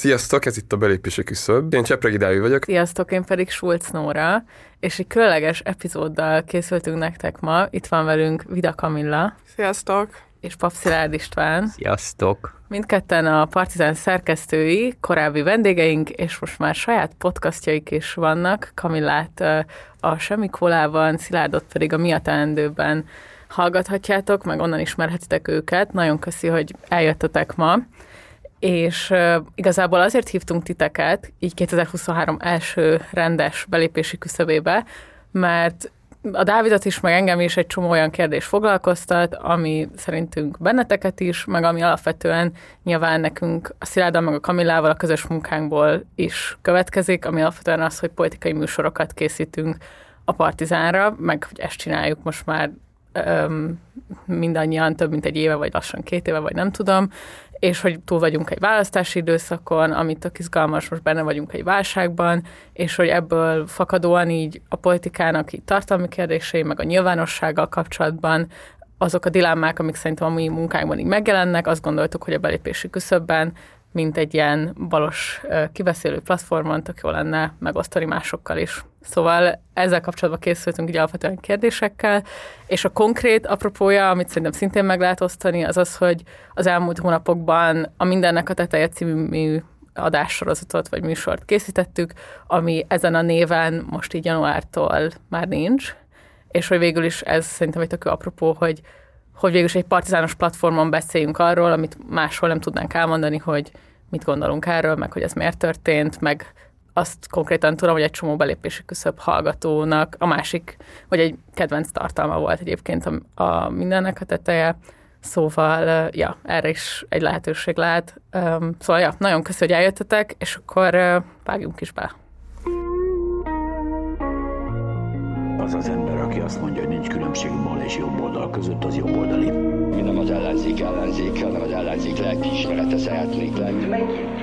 Sziasztok, ez itt a belépési küszöb. Én Csepregi Dávid vagyok. Sziasztok, én pedig Schulz Nóra, és egy különleges epizóddal készültünk nektek ma. Itt van velünk Vida Kamilla. Sziasztok! És Pap Szilárd István. Sziasztok! Mindketten a Partizán szerkesztői, korábbi vendégeink, és most már saját podcastjaik is vannak. Kamillát a Semmi Kólában, Szilárdot pedig a Mi a teendőben hallgathatjátok, meg onnan ismerhetitek őket. Nagyon köszi, hogy eljöttetek ma és igazából azért hívtunk titeket, így 2023 első rendes belépési küszöbébe, mert a Dávidot is, meg engem is egy csomó olyan kérdés foglalkoztat, ami szerintünk benneteket is, meg ami alapvetően nyilván nekünk a Szilárdal, meg a Kamillával a közös munkánkból is következik, ami alapvetően az, hogy politikai műsorokat készítünk a Partizánra, meg hogy ezt csináljuk most már öm, mindannyian több mint egy éve, vagy lassan két éve, vagy nem tudom, és hogy túl vagyunk egy választási időszakon, amit a izgalmas, most benne vagyunk egy válságban, és hogy ebből fakadóan így a politikának így tartalmi kérdései, meg a nyilvánossággal kapcsolatban azok a dilemmák, amik szerintem a mi munkánkban így megjelennek, azt gondoltuk, hogy a belépési küszöbben mint egy ilyen balos kibeszélő platformon, tök jó lenne megosztani másokkal is. Szóval ezzel kapcsolatban készültünk így alapvetően kérdésekkel, és a konkrét apropója, amit szerintem szintén meg lehet osztani, az az, hogy az elmúlt hónapokban a Mindennek a teteje című adássorozatot vagy műsort készítettük, ami ezen a néven most így januártól már nincs, és hogy végül is ez szerintem egy tök apropó, hogy hogy végül is egy partizános platformon beszéljünk arról, amit máshol nem tudnánk elmondani, hogy mit gondolunk erről, meg hogy ez miért történt, meg azt konkrétan tudom, hogy egy csomó belépési küszöbb hallgatónak a másik, vagy egy kedvenc tartalma volt egyébként a, a mindennek a teteje, Szóval, ja, erre is egy lehetőség lehet. Szóval, ja, nagyon köszönöm, hogy eljöttetek, és akkor vágjunk is be. Az az ember, aki azt mondja, hogy nincs különbség bal és jobb oldal között, az jobb oldali. Mi nem az ellenzék ellenzék, hanem az ellenzék lelkiismerete szeretnék lenni. Megint,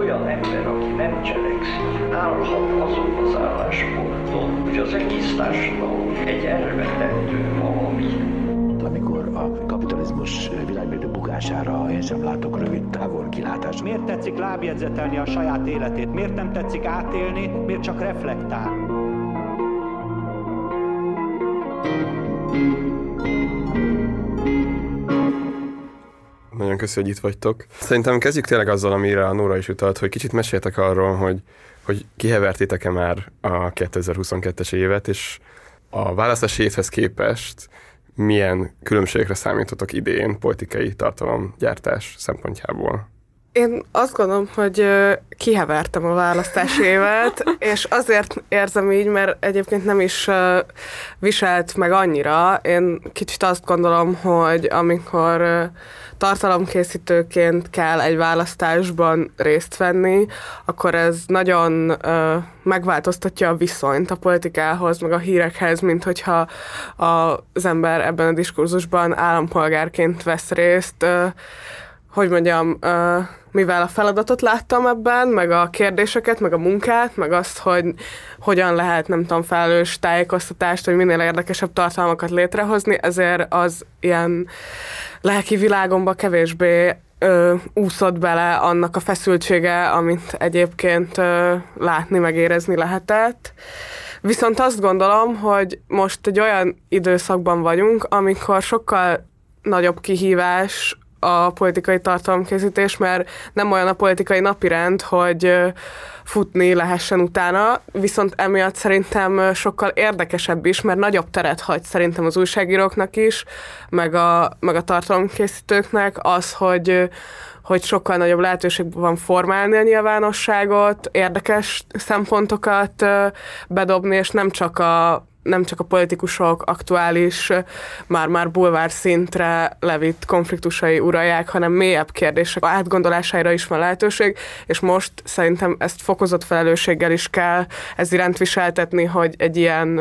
olyan ember, aki nem cselekszik, állhat azon az állásponton, hogy az egész társadalom egy elvetendő valami. Amikor a kapitalizmus világmérdő bukására én sem látok rövid távol kilátást. Miért tetszik lábjegyzetelni a saját életét? Miért nem tetszik átélni? Miért csak reflektál? Nagyon köszönöm, hogy itt vagytok. Szerintem kezdjük tényleg azzal, amire a Nóra is utalt, hogy kicsit meséltek arról, hogy, hogy kihevertétek-e már a 2022-es évet, és a választási évhez képest milyen különbségekre számítotok idén politikai tartalomgyártás szempontjából? Én azt gondolom, hogy kihevertem a választási évet, és azért érzem így, mert egyébként nem is viselt meg annyira. Én kicsit azt gondolom, hogy amikor tartalomkészítőként kell egy választásban részt venni, akkor ez nagyon megváltoztatja a viszonyt a politikához, meg a hírekhez, mint hogyha az ember ebben a diskurzusban állampolgárként vesz részt hogy mondjam, uh, mivel a feladatot láttam ebben, meg a kérdéseket, meg a munkát, meg azt, hogy hogyan lehet, nem tudom, felelős tájékoztatást, hogy minél érdekesebb tartalmakat létrehozni, ezért az ilyen lelki világomba kevésbé ö, úszott bele annak a feszültsége, amit egyébként ö, látni, megérezni lehetett. Viszont azt gondolom, hogy most egy olyan időszakban vagyunk, amikor sokkal nagyobb kihívás a politikai tartalomkészítés, mert nem olyan a politikai napirend, hogy futni lehessen utána, viszont emiatt szerintem sokkal érdekesebb is, mert nagyobb teret hagy szerintem az újságíróknak is, meg a, meg a tartalomkészítőknek az, hogy hogy sokkal nagyobb lehetőség van formálni a nyilvánosságot, érdekes szempontokat bedobni, és nem csak a nem csak a politikusok aktuális, már-már bulvár szintre levitt konfliktusai uralják, hanem mélyebb kérdések átgondolására is van lehetőség, és most szerintem ezt fokozott felelősséggel is kell ez iránt viseltetni, hogy egy ilyen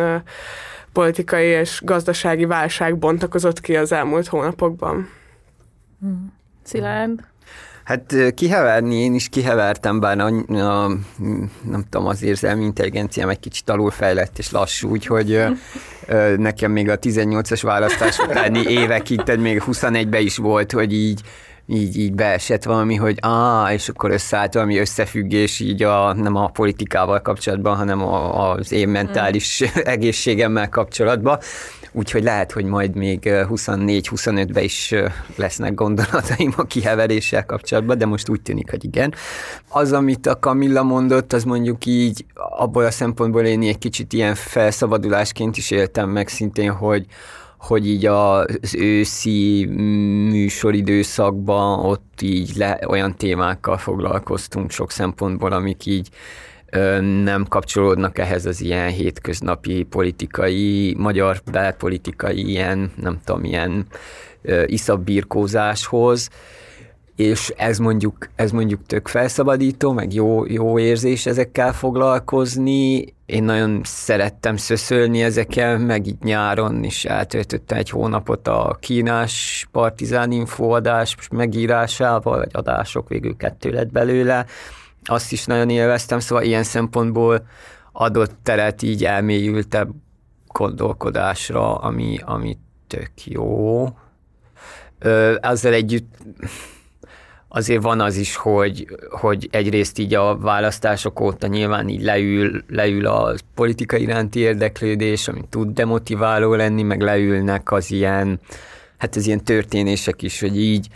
politikai és gazdasági válság bontakozott ki az elmúlt hónapokban. Hmm. Szilárd? Hát kiheverni én is kihevertem, bár a, a, nem tudom, az érzelmi intelligenciám egy kicsit alulfejlett és lassú, úgyhogy nekem még a 18-as választás utáni évekig, tehát még 21-ben is volt, hogy így így, így beesett valami, hogy á, és akkor összeállt valami összefüggés így a, nem a politikával kapcsolatban, hanem a, az én mentális mm. egészségemmel kapcsolatban. Úgyhogy lehet, hogy majd még 24-25-ben is lesznek gondolataim a kiheveréssel kapcsolatban, de most úgy tűnik, hogy igen. Az, amit a Kamilla mondott, az mondjuk így abból a szempontból én egy kicsit ilyen felszabadulásként is éltem meg szintén, hogy, hogy így az őszi műsoridőszakban ott így le, olyan témákkal foglalkoztunk sok szempontból, amik így nem kapcsolódnak ehhez az ilyen hétköznapi politikai, magyar belpolitikai ilyen, nem tudom, ilyen iszabbírkózáshoz, és ez mondjuk, ez mondjuk tök felszabadító, meg jó, jó érzés ezekkel foglalkozni. Én nagyon szerettem szöszölni ezekkel, meg így nyáron is eltöltöttem egy hónapot a kínás partizán infoadás megírásával, vagy adások végül kettő lett belőle. Azt is nagyon élveztem, szóval ilyen szempontból adott teret így elmélyültebb gondolkodásra, ami, ami tök jó. ezzel együtt azért van az is, hogy, hogy egyrészt így a választások óta nyilván így leül, leül a politika iránti érdeklődés, ami tud demotiváló lenni, meg leülnek az ilyen, hát az ilyen történések is, hogy így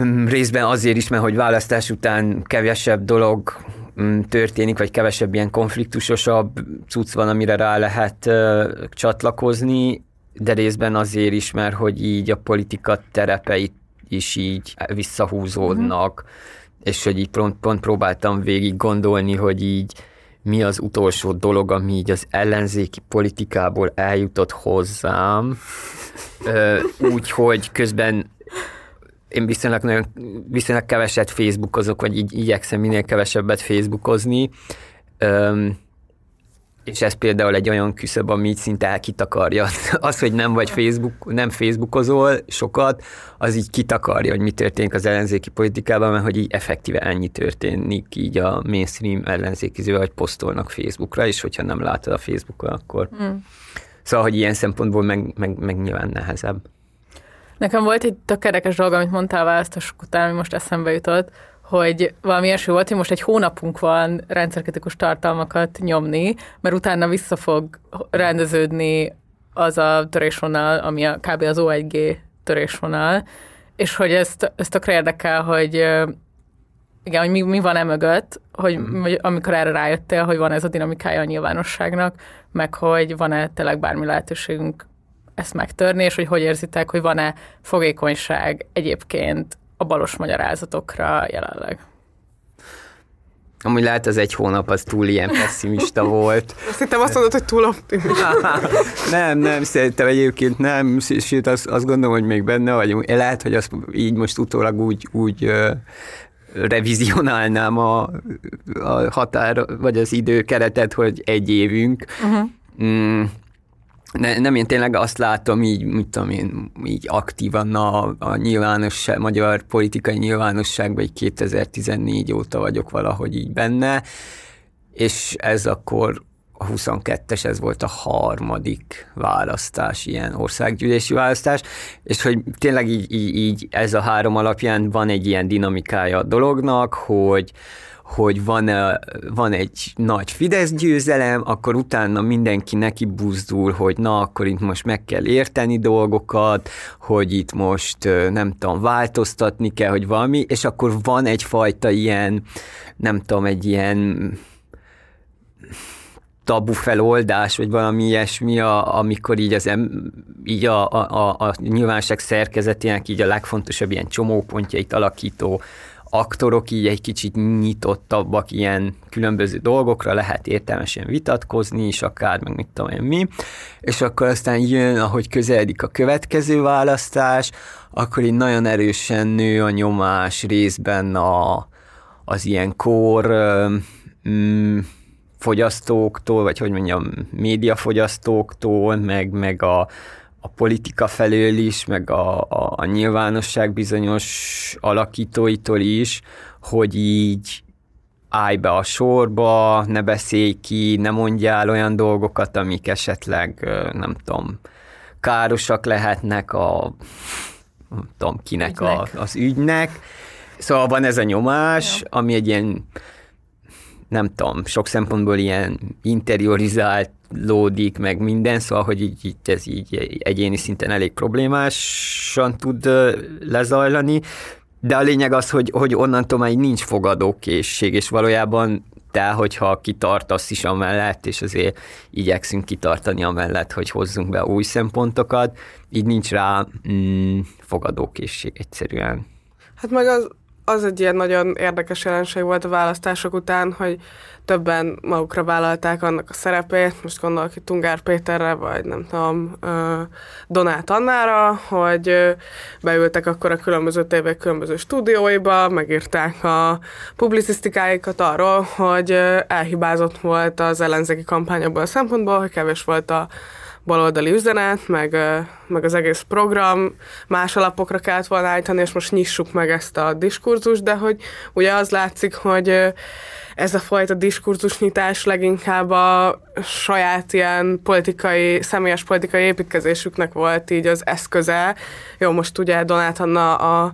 mm, részben azért is, mert hogy választás után kevesebb dolog mm, történik, vagy kevesebb ilyen konfliktusosabb cucc van, amire rá lehet csatlakozni, de részben azért is, mert hogy így a politika terepeit is így visszahúzódnak, uh-huh. és hogy így pont, pont próbáltam végig gondolni, hogy így mi az utolsó dolog, ami így az ellenzéki politikából eljutott hozzám, úgy, hogy közben én viszonylag, nagyon, viszonylag keveset Facebookozok, vagy így igyekszem minél kevesebbet Facebookozni, és ez például egy olyan küszöb, ami szinte elkitakarja. Az, hogy nem vagy Facebook, nem Facebookozol sokat, az így kitakarja, hogy mi történik az ellenzéki politikában, mert hogy így effektíve ennyi történik így a mainstream ellenzékizővel, hogy posztolnak Facebookra, és hogyha nem látod a Facebookon, akkor... Hmm. Szóval, hogy ilyen szempontból meg, meg, meg nyilván nehezebb. Nekem volt egy tökéletes dolog, amit mondtál választások után, ami most eszembe jutott, hogy valami első volt, hogy most egy hónapunk van rendszerkritikus tartalmakat nyomni, mert utána vissza fog rendeződni az a törésvonal, ami a, kb. az O1G törésvonal, és hogy ezt, ezt tökre érdekel, hogy igen, hogy mi, mi van e mögött, hogy, mm. hogy amikor erre rájöttél, hogy van ez a dinamikája a nyilvánosságnak, meg hogy van-e tényleg bármi lehetőségünk ezt megtörni, és hogy hogy érzitek, hogy van-e fogékonyság egyébként a balos magyarázatokra jelenleg. Amúgy lehet az egy hónap az túl ilyen pessimista volt. Azt hittem azt mondod, hogy túl optimista. nem, nem, szerintem egyébként nem, sőt azt, azt gondolom, hogy még benne vagyunk. Lehet, hogy azt így most utólag úgy, úgy revizionálnám a, a határ, vagy az időkeretet, hogy egy évünk. Uh-huh. Mm, ne, nem én tényleg azt látom így, mit tudom én, így aktívan a, a nyilvánosság, magyar politikai nyilvánosságban, vagy 2014 óta vagyok valahogy így benne, és ez akkor a 22-es, ez volt a harmadik választás, ilyen országgyűlési választás, és hogy tényleg így, így, így ez a három alapján van egy ilyen dinamikája a dolognak, hogy, hogy van, van egy nagy Fidesz győzelem, akkor utána mindenki neki buzdul, hogy na, akkor itt most meg kell érteni dolgokat, hogy itt most nem tudom, változtatni kell, hogy valami, és akkor van egyfajta ilyen, nem tudom, egy ilyen tabu feloldás, vagy valami ilyesmi, a, amikor így, az em, így a, a, a, a nyilvánosság szerkezetének így a legfontosabb ilyen csomópontjait alakító aktorok így egy kicsit nyitottabbak ilyen különböző dolgokra, lehet értelmesen vitatkozni is akár, meg mit tudom én mi, és akkor aztán jön, ahogy közeledik a következő választás, akkor így nagyon erősen nő a nyomás részben a, az ilyen kor mm, fogyasztóktól, vagy hogy mondjam, médiafogyasztóktól, meg, meg a, a politika felől is, meg a, a, a nyilvánosság bizonyos alakítóitól is, hogy így állj be a sorba, ne beszélj ki, ne mondjál olyan dolgokat, amik esetleg, nem tudom, károsak lehetnek a nem tudom kinek Ügynek. a, az ügynek. Szóval van ez a nyomás, ami egy ilyen nem tudom, sok szempontból ilyen interiorizálódik, meg minden, szóval, hogy így, így ez így egyéni szinten elég problémásan tud lezajlani, de a lényeg az, hogy, hogy onnantól már így nincs fogadókészség, és valójában te, hogyha kitartasz is amellett, és azért igyekszünk kitartani amellett, hogy hozzunk be új szempontokat, így nincs rá mm, fogadókészség egyszerűen. Hát meg az, az egy ilyen nagyon érdekes jelenség volt a választások után, hogy többen magukra vállalták annak a szerepét, most gondolok itt Tungár Péterre, vagy nem tudom, Donát Annára, hogy beültek akkor a különböző tévék különböző stúdióiba, megírták a publicisztikáikat arról, hogy elhibázott volt az ellenzéki kampány abból a szempontból, hogy kevés volt a baloldali üzenet, meg, meg az egész program más alapokra kellett volna állítani, és most nyissuk meg ezt a diskurzust, de hogy ugye az látszik, hogy ez a fajta diskurzusnyitás leginkább a saját ilyen politikai, személyes politikai építkezésüknek volt így az eszköze. Jó, most ugye Donát Anna a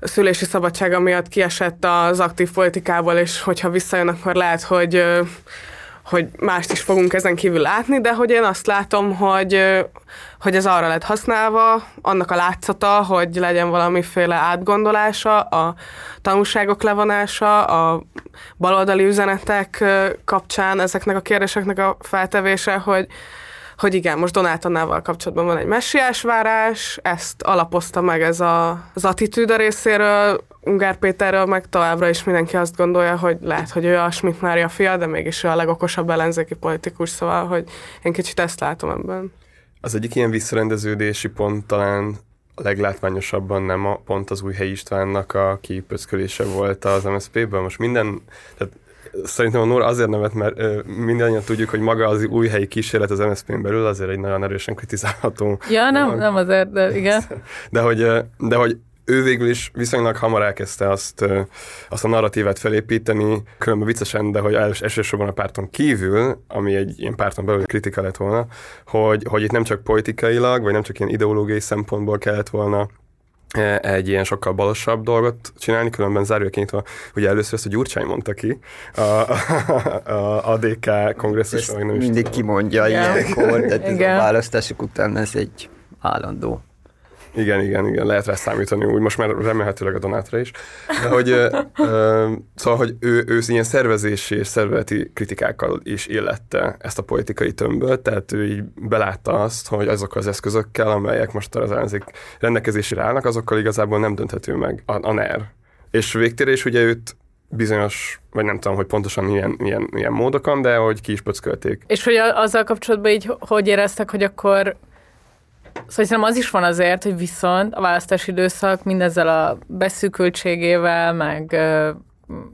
szülési szabadsága miatt kiesett az aktív politikából, és hogyha visszajön, akkor lehet, hogy hogy mást is fogunk ezen kívül látni, de hogy én azt látom, hogy, hogy ez arra lett használva, annak a látszata, hogy legyen valamiféle átgondolása, a tanulságok levonása, a baloldali üzenetek kapcsán ezeknek a kérdéseknek a feltevése, hogy, hogy igen, most Donát Annával kapcsolatban van egy messiás várás, ezt alapozta meg ez a, az attitűd a részéről, Ungár Péterről meg továbbra is mindenki azt gondolja, hogy lehet, hogy ő a Schmidt Mária fia, de mégis ő a legokosabb ellenzéki politikus, szóval, hogy én kicsit ezt látom ebben. Az egyik ilyen visszarendeződési pont talán a leglátványosabban nem a, pont az új helyi Istvánnak a kipöckölése volt az MSZP-ben. Most minden, tehát szerintem a Nóra azért nevet, mert ö, mindannyian tudjuk, hogy maga az új helyi kísérlet az MSZP-n belül azért egy nagyon erősen kritizálható Ja, nem, nem azért, de igen. De hogy, de hogy ő végül is viszonylag hamar elkezdte azt, azt a narratívát felépíteni, különben viccesen, de hogy els- elsősorban a párton kívül, ami egy ilyen párton belül kritika lett volna, hogy, hogy itt nem csak politikailag, vagy nem csak ilyen ideológiai szempontból kellett volna egy ilyen sokkal balosabb dolgot csinálni, különben zárójaként, ugye először ezt a Gyurcsány mondta ki a, a, a ADK kongresszuson, Ezt vagy nem is mindig tudom. kimondja ilyenkor, de ez Igen. a választások után ez egy állandó. Igen, igen, igen, lehet rá számítani úgy, most már remélhetőleg a Donátra is. De hogy, ö, szóval, hogy ő, ő ilyen szervezési és szervezeti kritikákkal is illette ezt a politikai tömböt, tehát ő így belátta azt, hogy azok az eszközökkel, amelyek most az ellenzék rendelkezésére állnak, azokkal igazából nem dönthető meg a, a NER. És végtére is ugye őt bizonyos, vagy nem tudom, hogy pontosan ilyen, ilyen, ilyen módokon, de hogy ki is pöckölték. És hogy azzal kapcsolatban így hogy éreztek, hogy akkor Szóval szerintem az is van azért, hogy viszont a választási időszak mindezzel a beszűkültségével, meg,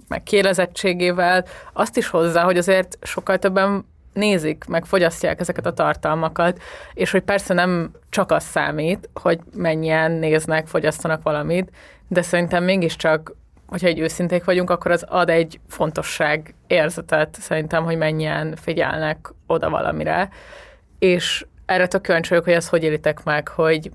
meg kélezettségével azt is hozzá, hogy azért sokkal többen nézik, meg fogyasztják ezeket a tartalmakat, és hogy persze nem csak az számít, hogy mennyien néznek, fogyasztanak valamit, de szerintem mégiscsak, hogyha egy őszinték vagyunk, akkor az ad egy fontosság érzetet szerintem, hogy mennyien figyelnek oda valamire. És erre tök kíváncsi vagyok, hogy ezt hogy élitek meg, hogy,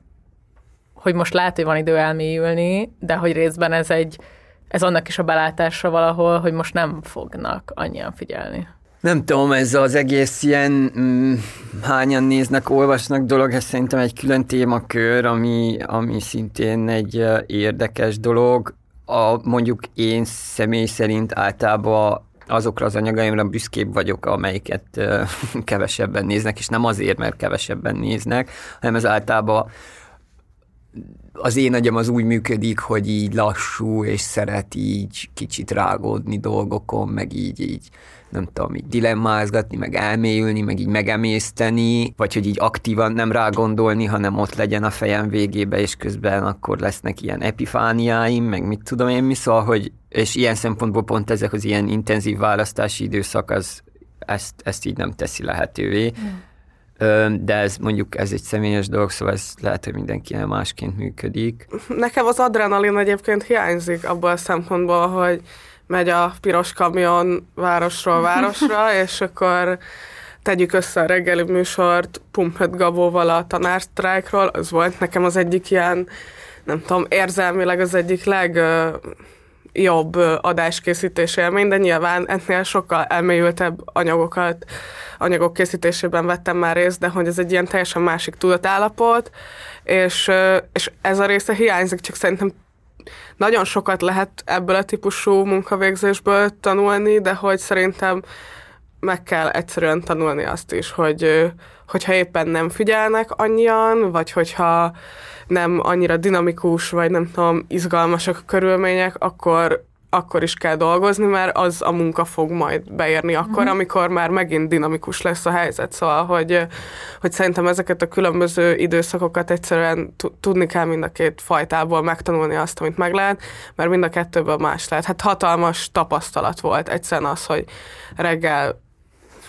hogy most lehet, hogy van idő elmélyülni, de hogy részben ez egy, ez annak is a belátása valahol, hogy most nem fognak annyian figyelni. Nem tudom, ez az egész ilyen mm, hányan néznek, olvasnak dolog, ez szerintem egy külön témakör, ami, ami szintén egy érdekes dolog. A, mondjuk én személy szerint általában azokra az anyagaimra büszkébb vagyok, amelyiket kevesebben néznek, és nem azért, mert kevesebben néznek, hanem ez általában az én agyam az úgy működik, hogy így lassú, és szeret így kicsit rágódni dolgokon, meg így, így nem tudom, így dilemmázgatni, meg elmélyülni, meg így megemészteni, vagy hogy így aktívan nem rágondolni, hanem ott legyen a fejem végébe, és közben akkor lesznek ilyen epifániáim, meg mit tudom én mi, szóval, hogy, és ilyen szempontból pont ezek az ilyen intenzív választási időszak, az ezt, ezt így nem teszi lehetővé. Ö, De ez mondjuk ez egy személyes dolog, szóval ez lehet, hogy mindenki másként működik. Nekem az adrenalin egyébként hiányzik abból a szempontból, hogy megy a piros kamion városról városra, és akkor tegyük össze a reggeli műsort Pumpet Gabóval a tanársztrájkról, az volt nekem az egyik ilyen nem tudom, érzelmileg az egyik leg jobb adáskészítés élmény, de nyilván ennél sokkal elmélyültebb anyagokat, anyagok készítésében vettem már részt, de hogy ez egy ilyen teljesen másik tudatállapot, és, és ez a része hiányzik, csak szerintem nagyon sokat lehet ebből a típusú munkavégzésből tanulni, de hogy szerintem meg kell egyszerűen tanulni azt is, hogy hogyha éppen nem figyelnek annyian, vagy hogyha nem annyira dinamikus, vagy nem tudom, izgalmasak a körülmények, akkor akkor is kell dolgozni, mert az a munka fog majd beérni akkor, Mhm. amikor már megint dinamikus lesz a helyzet. Szóval, hogy, hogy szerintem ezeket a különböző időszakokat egyszerűen tu- tudni kell mind a két fajtából megtanulni azt, amit meg lehet, mert mind a kettőből más lehet. Hát hatalmas tapasztalat volt egyszerűen az, hogy reggel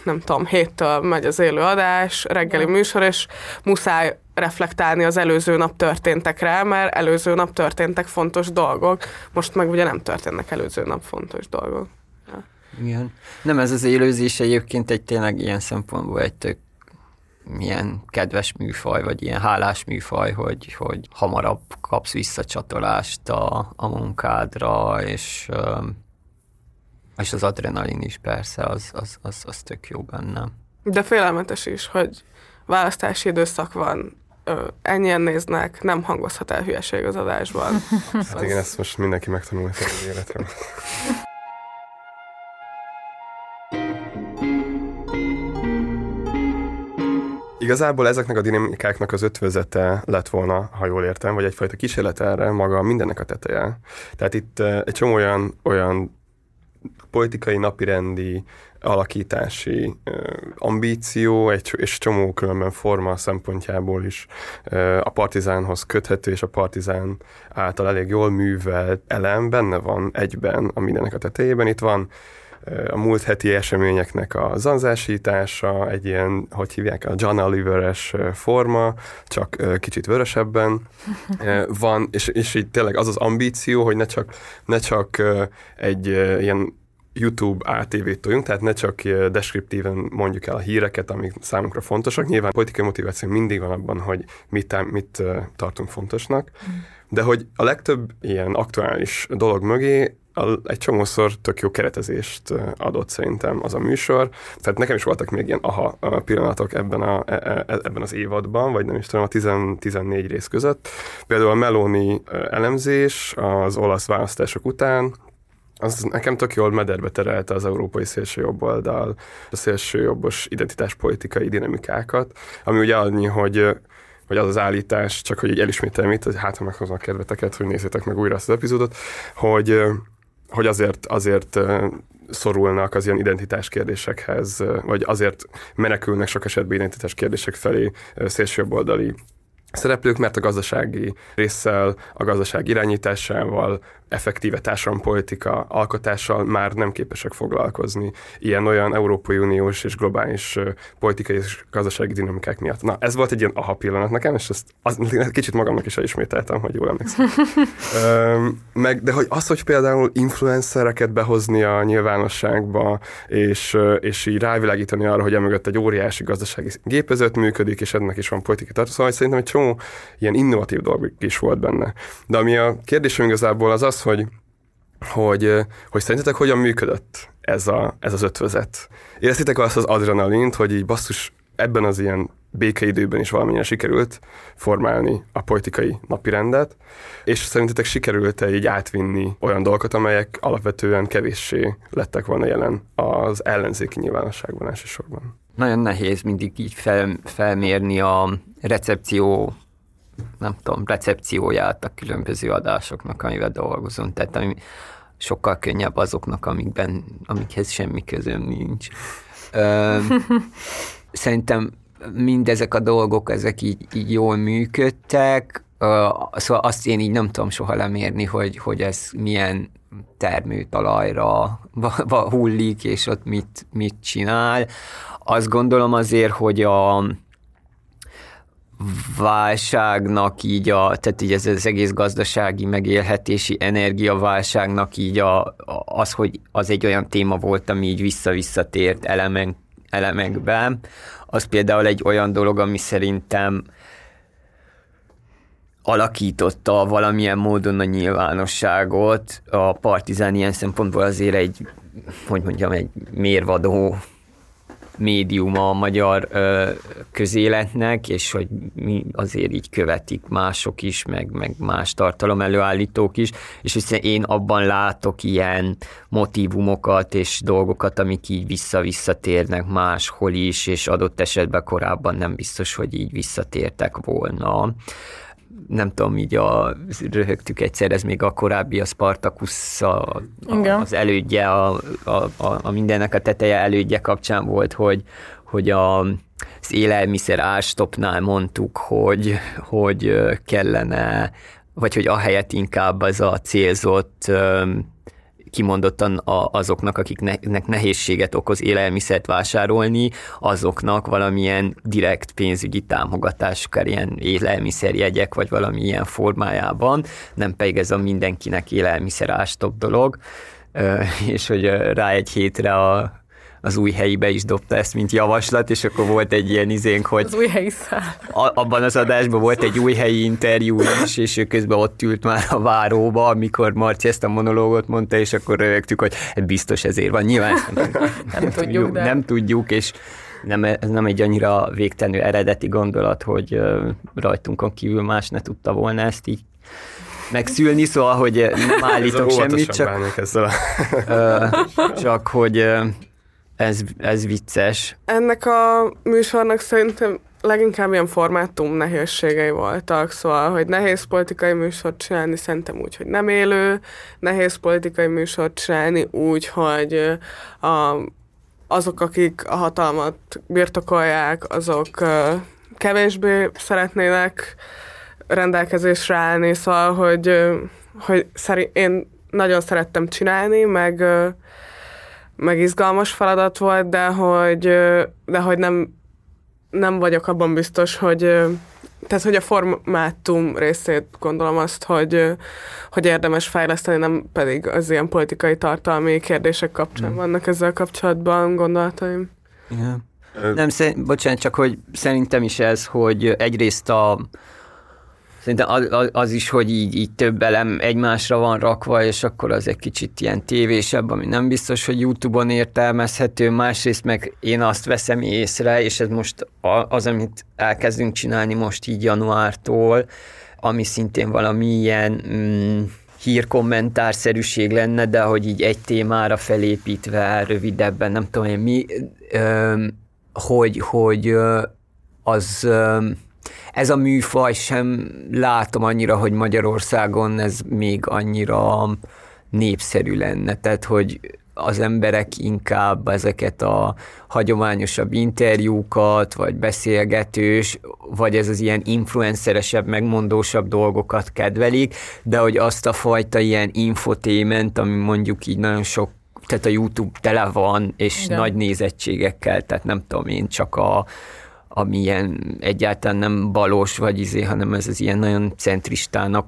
nem tudom, héttől megy az élő adás, reggeli műsor, és muszáj reflektálni az előző nap történtekre, mert előző nap történtek fontos dolgok, most meg ugye nem történnek előző nap fontos dolgok. Igen. Nem, ez az élőzés egyébként egy tényleg ilyen szempontból egy tök milyen kedves műfaj, vagy ilyen hálás műfaj, hogy, hogy hamarabb kapsz visszacsatolást a, a munkádra, és, és az adrenalin is persze, az, az, az, az tök jó benne. De félelmetes is, hogy választási időszak van, ö, ennyien néznek, nem hangozhat el hülyeség az adásban. Hát igen, ezt most mindenki megtanulta az életről. Igazából ezeknek a dinamikáknak az ötvözete lett volna, ha jól értem, vagy egyfajta kísérlet erre maga mindennek a teteje. Tehát itt egy csomó olyan, olyan politikai, napirendi, alakítási ambíció, egy, és csomó különben forma szempontjából is a partizánhoz köthető, és a partizán által elég jól művelt elem benne van egyben a mindennek a tetejében. Itt van a múlt heti eseményeknek a zanzásítása, egy ilyen, hogy hívják, a John Oliver-es forma, csak kicsit vörösebben van, és, és így tényleg az az ambíció, hogy ne csak, ne csak egy ilyen YouTube ATV-t toljunk, tehát ne csak ö, deskriptíven mondjuk el a híreket, amik számunkra fontosak. Nyilván politikai motiváció mindig van abban, hogy mit, mit ö, tartunk fontosnak, de hogy a legtöbb ilyen aktuális dolog mögé egy csomószor tök jó keretezést ö, adott szerintem az a műsor. Tehát nekem is voltak még ilyen aha pillanatok ebben, a, e- e- ebben az évadban, vagy nem is tudom, a 10, 14 rész között. Például a Meloni elemzés az olasz választások után, az nekem tök jól mederbe terelte az európai szélsőjobboldal, a szélsőjobbos identitáspolitikai dinamikákat, ami ugye annyi, hogy hogy az az állítás, csak hogy így elismételjem itt, hát ha meghozom a kedveteket, hogy nézzétek meg újra ezt az epizódot, hogy, hogy azért, azért szorulnak az ilyen identitás kérdésekhez, vagy azért menekülnek sok esetben identitás kérdések felé szélsőjobboldali szereplők, mert a gazdasági résszel, a gazdaság irányításával, effektíve társadalompolitika alkotással már nem képesek foglalkozni ilyen-olyan Európai Uniós és globális politikai és gazdasági dinamikák miatt. Na, ez volt egy ilyen aha pillanat nekem, és ezt az, kicsit magamnak is elismételtem, hogy jól emlékszem. Öm, meg, de hogy az, hogy például influencereket behozni a nyilvánosságba, és, és így rávilágítani arra, hogy emögött egy óriási gazdasági gépezet működik, és ennek is van politikai tartalma, szóval szerintem egy csomó ilyen innovatív dolog is volt benne. De ami a kérdésem igazából az az, hogy, hogy, hogy szerintetek hogyan működött ez, a, ez az ötvözet? Éreztétek azt az adrenalint, hogy így basszus, ebben az ilyen békeidőben is valamennyire sikerült formálni a politikai napirendet, és szerintetek sikerült-e így átvinni olyan dolgokat, amelyek alapvetően kevéssé lettek volna jelen az ellenzéki nyilvánosságban elsősorban? Nagyon nehéz mindig így fel, felmérni a recepció nem tudom, recepcióját a különböző adásoknak, amivel dolgozom. Tehát ami sokkal könnyebb azoknak, amikben, amikhez semmi közöm nincs. Ö, szerintem mindezek a dolgok, ezek így, így jól működtek, Ö, szóval azt én így nem tudom soha lemérni, hogy, hogy ez milyen termőtalajra hullik, és ott mit, mit csinál. Azt gondolom azért, hogy a, válságnak így a, tehát így ez az egész gazdasági megélhetési energiaválságnak így a, az, hogy az egy olyan téma volt, ami így vissza-visszatért elemen, elemekben, az például egy olyan dolog, ami szerintem alakította valamilyen módon a nyilvánosságot. A Partizán ilyen szempontból azért egy, hogy mondjam, egy mérvadó médium a magyar ö, közéletnek, és hogy mi azért így követik mások is, meg, meg más tartalom előállítók is, és hiszen én abban látok ilyen motivumokat és dolgokat, amik így vissza-visszatérnek máshol is, és adott esetben korábban nem biztos, hogy így visszatértek volna nem tudom, így a, röhögtük egyszer, ez még a korábbi a Spartacus, a, a, az elődje, a, a, a, mindennek a teteje elődje kapcsán volt, hogy, hogy a, az élelmiszer ástopnál mondtuk, hogy, hogy kellene, vagy hogy ahelyett inkább az a célzott kimondottan a, azoknak, akiknek nehézséget okoz élelmiszert vásárolni, azoknak valamilyen direkt pénzügyi támogatás, akár ilyen élelmiszerjegyek, vagy valami ilyen formájában, nem pedig ez a mindenkinek élelmiszer ástop dolog, és hogy rá egy hétre a az új helyibe is dobta ezt, mint javaslat, és akkor volt egy ilyen izénk, hogy... Az új helyi szál. A, abban az adásban volt egy új helyi interjú is, és ő közben ott ült már a váróba, amikor Marci ezt a monológot mondta, és akkor rögtük, hogy biztos ezért van. Nyilván nem, nem tudjuk, de... Nem tudjuk, és nem, ez nem egy annyira végtelenül eredeti gondolat, hogy rajtunkon kívül más ne tudta volna ezt így megszülni, szóval, hogy nem állítok semmit, csak, ezzel a... csak hogy ez, ez vicces. Ennek a műsornak szerintem leginkább ilyen formátum nehézségei voltak, szóval, hogy nehéz politikai műsort csinálni, szerintem úgy, hogy nem élő, nehéz politikai műsort csinálni úgy, hogy a, azok, akik a hatalmat birtokolják, azok kevésbé szeretnének rendelkezésre állni, szóval, hogy, hogy szerint én nagyon szerettem csinálni, meg meg izgalmas feladat volt, de hogy, de hogy nem, nem vagyok abban biztos, hogy tehát, hogy a formátum részét gondolom azt, hogy, hogy érdemes fejleszteni, nem pedig az ilyen politikai tartalmi kérdések kapcsán mm. vannak ezzel kapcsolatban gondolataim. Igen. Nem, szerint, bocsánat, csak hogy szerintem is ez, hogy egyrészt a, Szerintem az, az, is, hogy így, így több elem egymásra van rakva, és akkor az egy kicsit ilyen tévésebb, ami nem biztos, hogy YouTube-on értelmezhető, másrészt meg én azt veszem észre, és ez most az, amit elkezdünk csinálni most így januártól, ami szintén valami ilyen mm, hírkommentárszerűség lenne, de hogy így egy témára felépítve, rövidebben, nem tudom én mi, ö, hogy, hogy az... Ö, ez a műfaj sem látom annyira, hogy Magyarországon ez még annyira népszerű lenne. Tehát, hogy az emberek inkább ezeket a hagyományosabb interjúkat, vagy beszélgetős, vagy ez az ilyen influenceresebb, megmondósabb dolgokat kedvelik, de hogy azt a fajta ilyen infotément, ami mondjuk így nagyon sok tehát a YouTube tele van, és Igen. nagy nézettségekkel, tehát nem tudom én, csak a ami ilyen egyáltalán nem balos vagy izé, hanem ez az ilyen nagyon centristának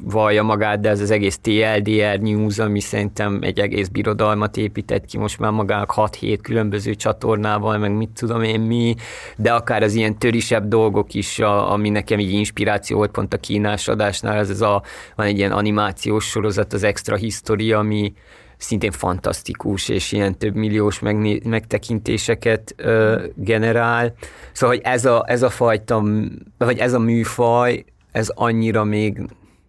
vallja magát, de ez az egész TLDR News, ami szerintem egy egész birodalmat épített ki most már magának 6-7 különböző csatornával, meg mit tudom én mi, de akár az ilyen törisebb dolgok is, a, ami nekem így inspiráció volt pont a kínás adásnál, ez, ez a, van egy ilyen animációs sorozat, az Extra History, ami szintén fantasztikus, és ilyen több milliós megné- megtekintéseket ö, generál. Szóval, hogy ez a, ez a fajta, vagy ez a műfaj, ez annyira még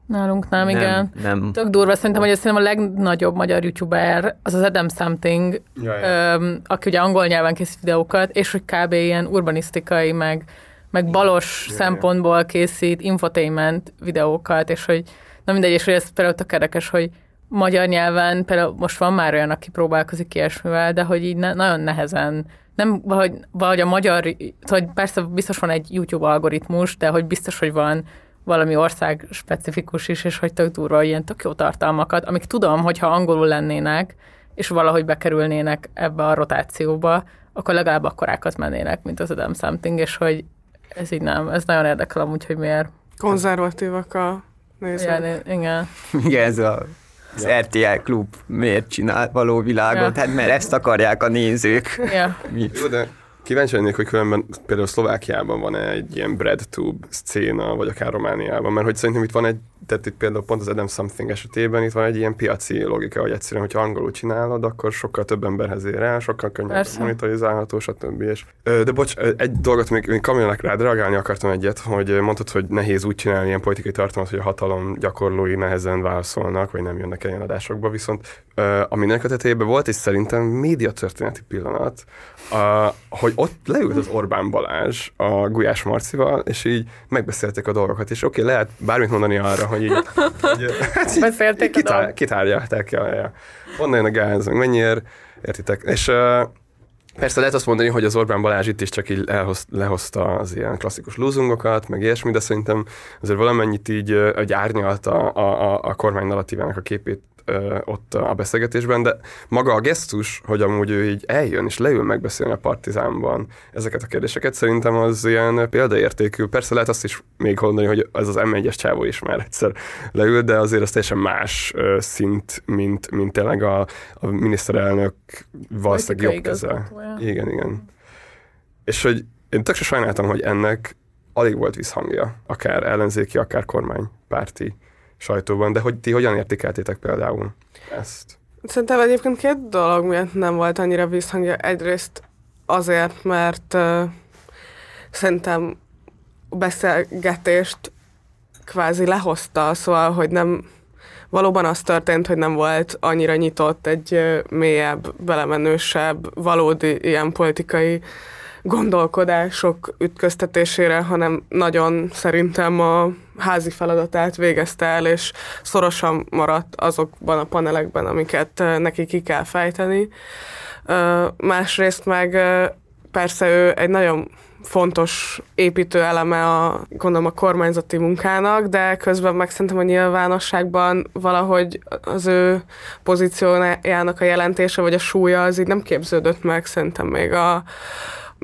Nálunk nem, nem igen. Nem. Tök durva, szerintem, hogy szerintem a legnagyobb magyar youtuber az az Adam Something, öm, aki ugye angol nyelven készít videókat, és hogy kb. ilyen urbanisztikai, meg, meg balos Jaj. szempontból készít infotainment videókat, és hogy na mindegy, és hogy ez például tök érdekes, hogy magyar nyelven, például most van már olyan, aki próbálkozik ilyesmivel, de hogy így ne, nagyon nehezen, nem, vagy, vagy a magyar, hogy persze biztos van egy YouTube algoritmus, de hogy biztos, hogy van valami ország specifikus is, és hogy tök durva ilyen tök jó tartalmakat, amik tudom, hogy ha angolul lennének, és valahogy bekerülnének ebbe a rotációba, akkor legalább akkorákat mennének, mint az Adam Something, és hogy ez így nem, ez nagyon érdekel amúgy, hogy miért. Konzervatívak a nézők. Igen, igen. igen, ez a az ja. RTL klub miért csinál való világot, ja. hát mert ezt akarják a nézők. Ja. Jó, de Kíváncsi lennék, hogy különben például Szlovákiában van egy ilyen breadtube szcéna, vagy akár Romániában, mert hogy szerintem itt van egy, tehát itt például pont az Adam Something esetében itt van egy ilyen piaci logika, hogy egyszerűen, hogyha angolul csinálod, akkor sokkal több emberhez ér el, sokkal könnyebb Persze. monitorizálható, stb. És, de bocs, egy dolgot még, még Kamilnak rád reagálni akartam egyet, hogy mondtad, hogy nehéz úgy csinálni ilyen politikai tartalmat, hogy a hatalom gyakorlói nehezen válaszolnak, vagy nem jönnek el ilyen adásokba, viszont a mindenek a tetejében volt, és szerintem médiatörténeti pillanat, a, hogy ott leült az Orbán Balázs a Gulyás Marcival, és így megbeszélték a dolgokat, és oké, okay, lehet bármit mondani arra, hogy így, hogy hát így Beszélték a kitár, kitárgyalták, ja, ja. Honnan jön a gáz, meg mennyiért, értitek? És uh, Persze lehet azt mondani, hogy az Orbán Balázs itt is csak így elhoz, lehozta az ilyen klasszikus lúzungokat, meg ilyesmi, de szerintem azért valamennyit így hogy árnyalta a, a, a kormány narratívának a képét ö, ott a beszélgetésben, de maga a gesztus, hogy amúgy ő így eljön és leül megbeszélni a partizánban ezeket a kérdéseket, szerintem az ilyen példaértékű. Persze lehet azt is még mondani, hogy ez az M1-es csávó is már egyszer leül, de azért az teljesen más ö, szint, mint, mint tényleg a, a miniszterelnök valószínűleg jobb keze. Igen, igen. És hogy én tök se sajnáltam, hogy ennek alig volt visszhangja, akár ellenzéki, akár kormánypárti sajtóban, de hogy ti hogyan értékeltétek például ezt? Szerintem egyébként két dolog miatt nem volt annyira visszhangja. Egyrészt azért, mert uh, szerintem beszélgetést kvázi lehozta, szóval, hogy nem valóban az történt, hogy nem volt annyira nyitott egy ö, mélyebb, belemenősebb, valódi ilyen politikai gondolkodások ütköztetésére, hanem nagyon szerintem a házi feladatát végezte el, és szorosan maradt azokban a panelekben, amiket neki ki kell fejteni. Másrészt meg persze ő egy nagyon fontos építő eleme a, gondolom a kormányzati munkának, de közben meg szerintem a nyilvánosságban valahogy az ő pozíciójának a jelentése, vagy a súlya az így nem képződött meg szerintem még a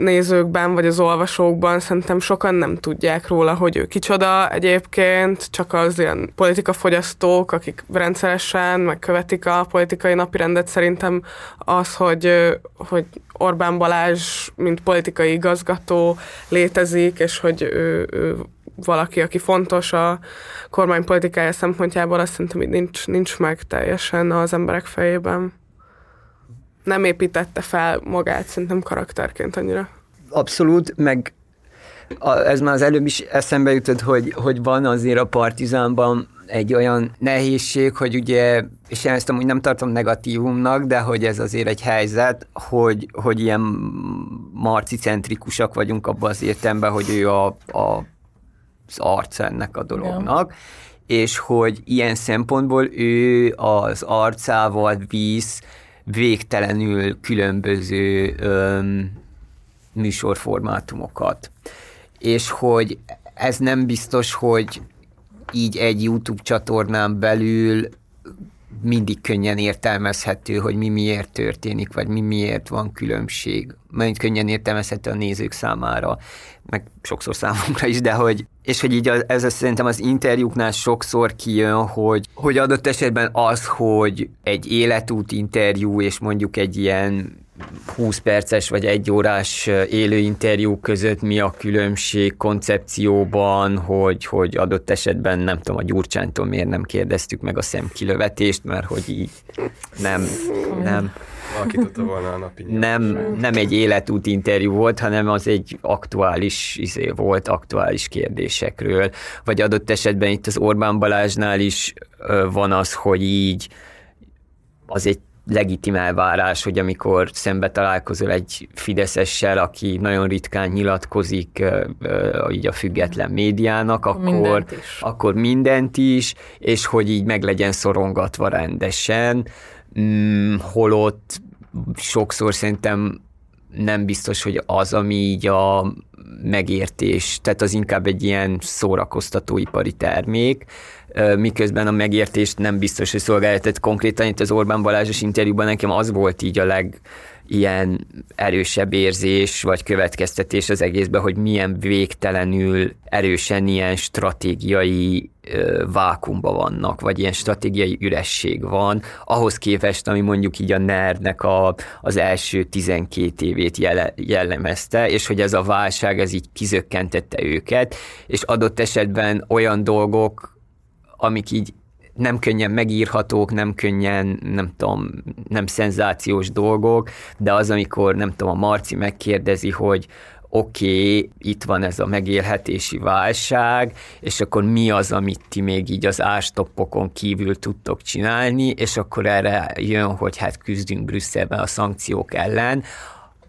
nézőkben, vagy az olvasókban szerintem sokan nem tudják róla, hogy ő kicsoda egyébként, csak az ilyen politikafogyasztók, akik rendszeresen megkövetik a politikai napirendet, szerintem az, hogy, hogy Orbán Balázs, mint politikai igazgató létezik, és hogy ő, ő valaki, aki fontos a kormány politikája szempontjából, azt szerintem így nincs, nincs meg teljesen az emberek fejében. Nem építette fel magát szerintem karakterként annyira. Abszolút, meg a, ez már az előbb is eszembe jutott, hogy, hogy van azért a partizánban egy olyan nehézség, hogy ugye, és én ezt amúgy nem tartom negatívumnak, de hogy ez azért egy helyzet, hogy, hogy ilyen marcicentrikusak vagyunk abban az értelemben, hogy ő a, a, az arca ennek a dolognak, és hogy ilyen szempontból ő az arcával víz végtelenül különböző öm, műsorformátumokat. És hogy ez nem biztos, hogy így egy YouTube csatornán belül mindig könnyen értelmezhető, hogy mi miért történik, vagy mi miért van különbség. Mert könnyen értelmezhető a nézők számára, meg sokszor számunkra is, de hogy, és hogy így az, ez szerintem az interjúknál sokszor kijön, hogy, hogy adott esetben az, hogy egy életút interjú, és mondjuk egy ilyen 20 perces vagy egy órás élő interjú között mi a különbség koncepcióban, hogy, hogy adott esetben nem tudom, a Gyurcsánytól miért nem kérdeztük meg a szemkilövetést, mert hogy így nem, nem, Valaki tudta volna a napi nem, nem egy életút interjú volt, hanem az egy aktuális izé volt, aktuális kérdésekről. Vagy adott esetben itt az Orbán Balázsnál is van az, hogy így az egy legitim elvárás, hogy amikor szembe találkozol egy fideszessel, aki nagyon ritkán nyilatkozik így a független médiának, akkor mindent is. akkor mindent is, és hogy így meg legyen szorongatva rendesen, mm, holott sokszor szerintem nem biztos, hogy az, ami így a megértés, tehát az inkább egy ilyen szórakoztatóipari termék, miközben a megértést nem biztos, hogy szolgálja. Tehát konkrétan itt az Orbán Balázsos interjúban nekem az volt így a leg ilyen erősebb érzés vagy következtetés az egészben, hogy milyen végtelenül erősen ilyen stratégiai vákumba vannak, vagy ilyen stratégiai üresség van, ahhoz képest, ami mondjuk így a nerdnek a, az első 12 évét jele, jellemezte, és hogy ez a válság, ez így kizökkentette őket, és adott esetben olyan dolgok, amik így nem könnyen megírhatók, nem könnyen, nem tudom, nem szenzációs dolgok, de az, amikor, nem tudom, a Marci megkérdezi, hogy oké, okay, itt van ez a megélhetési válság, és akkor mi az, amit ti még így az ástoppokon kívül tudtok csinálni, és akkor erre jön, hogy hát küzdünk Brüsszelben a szankciók ellen,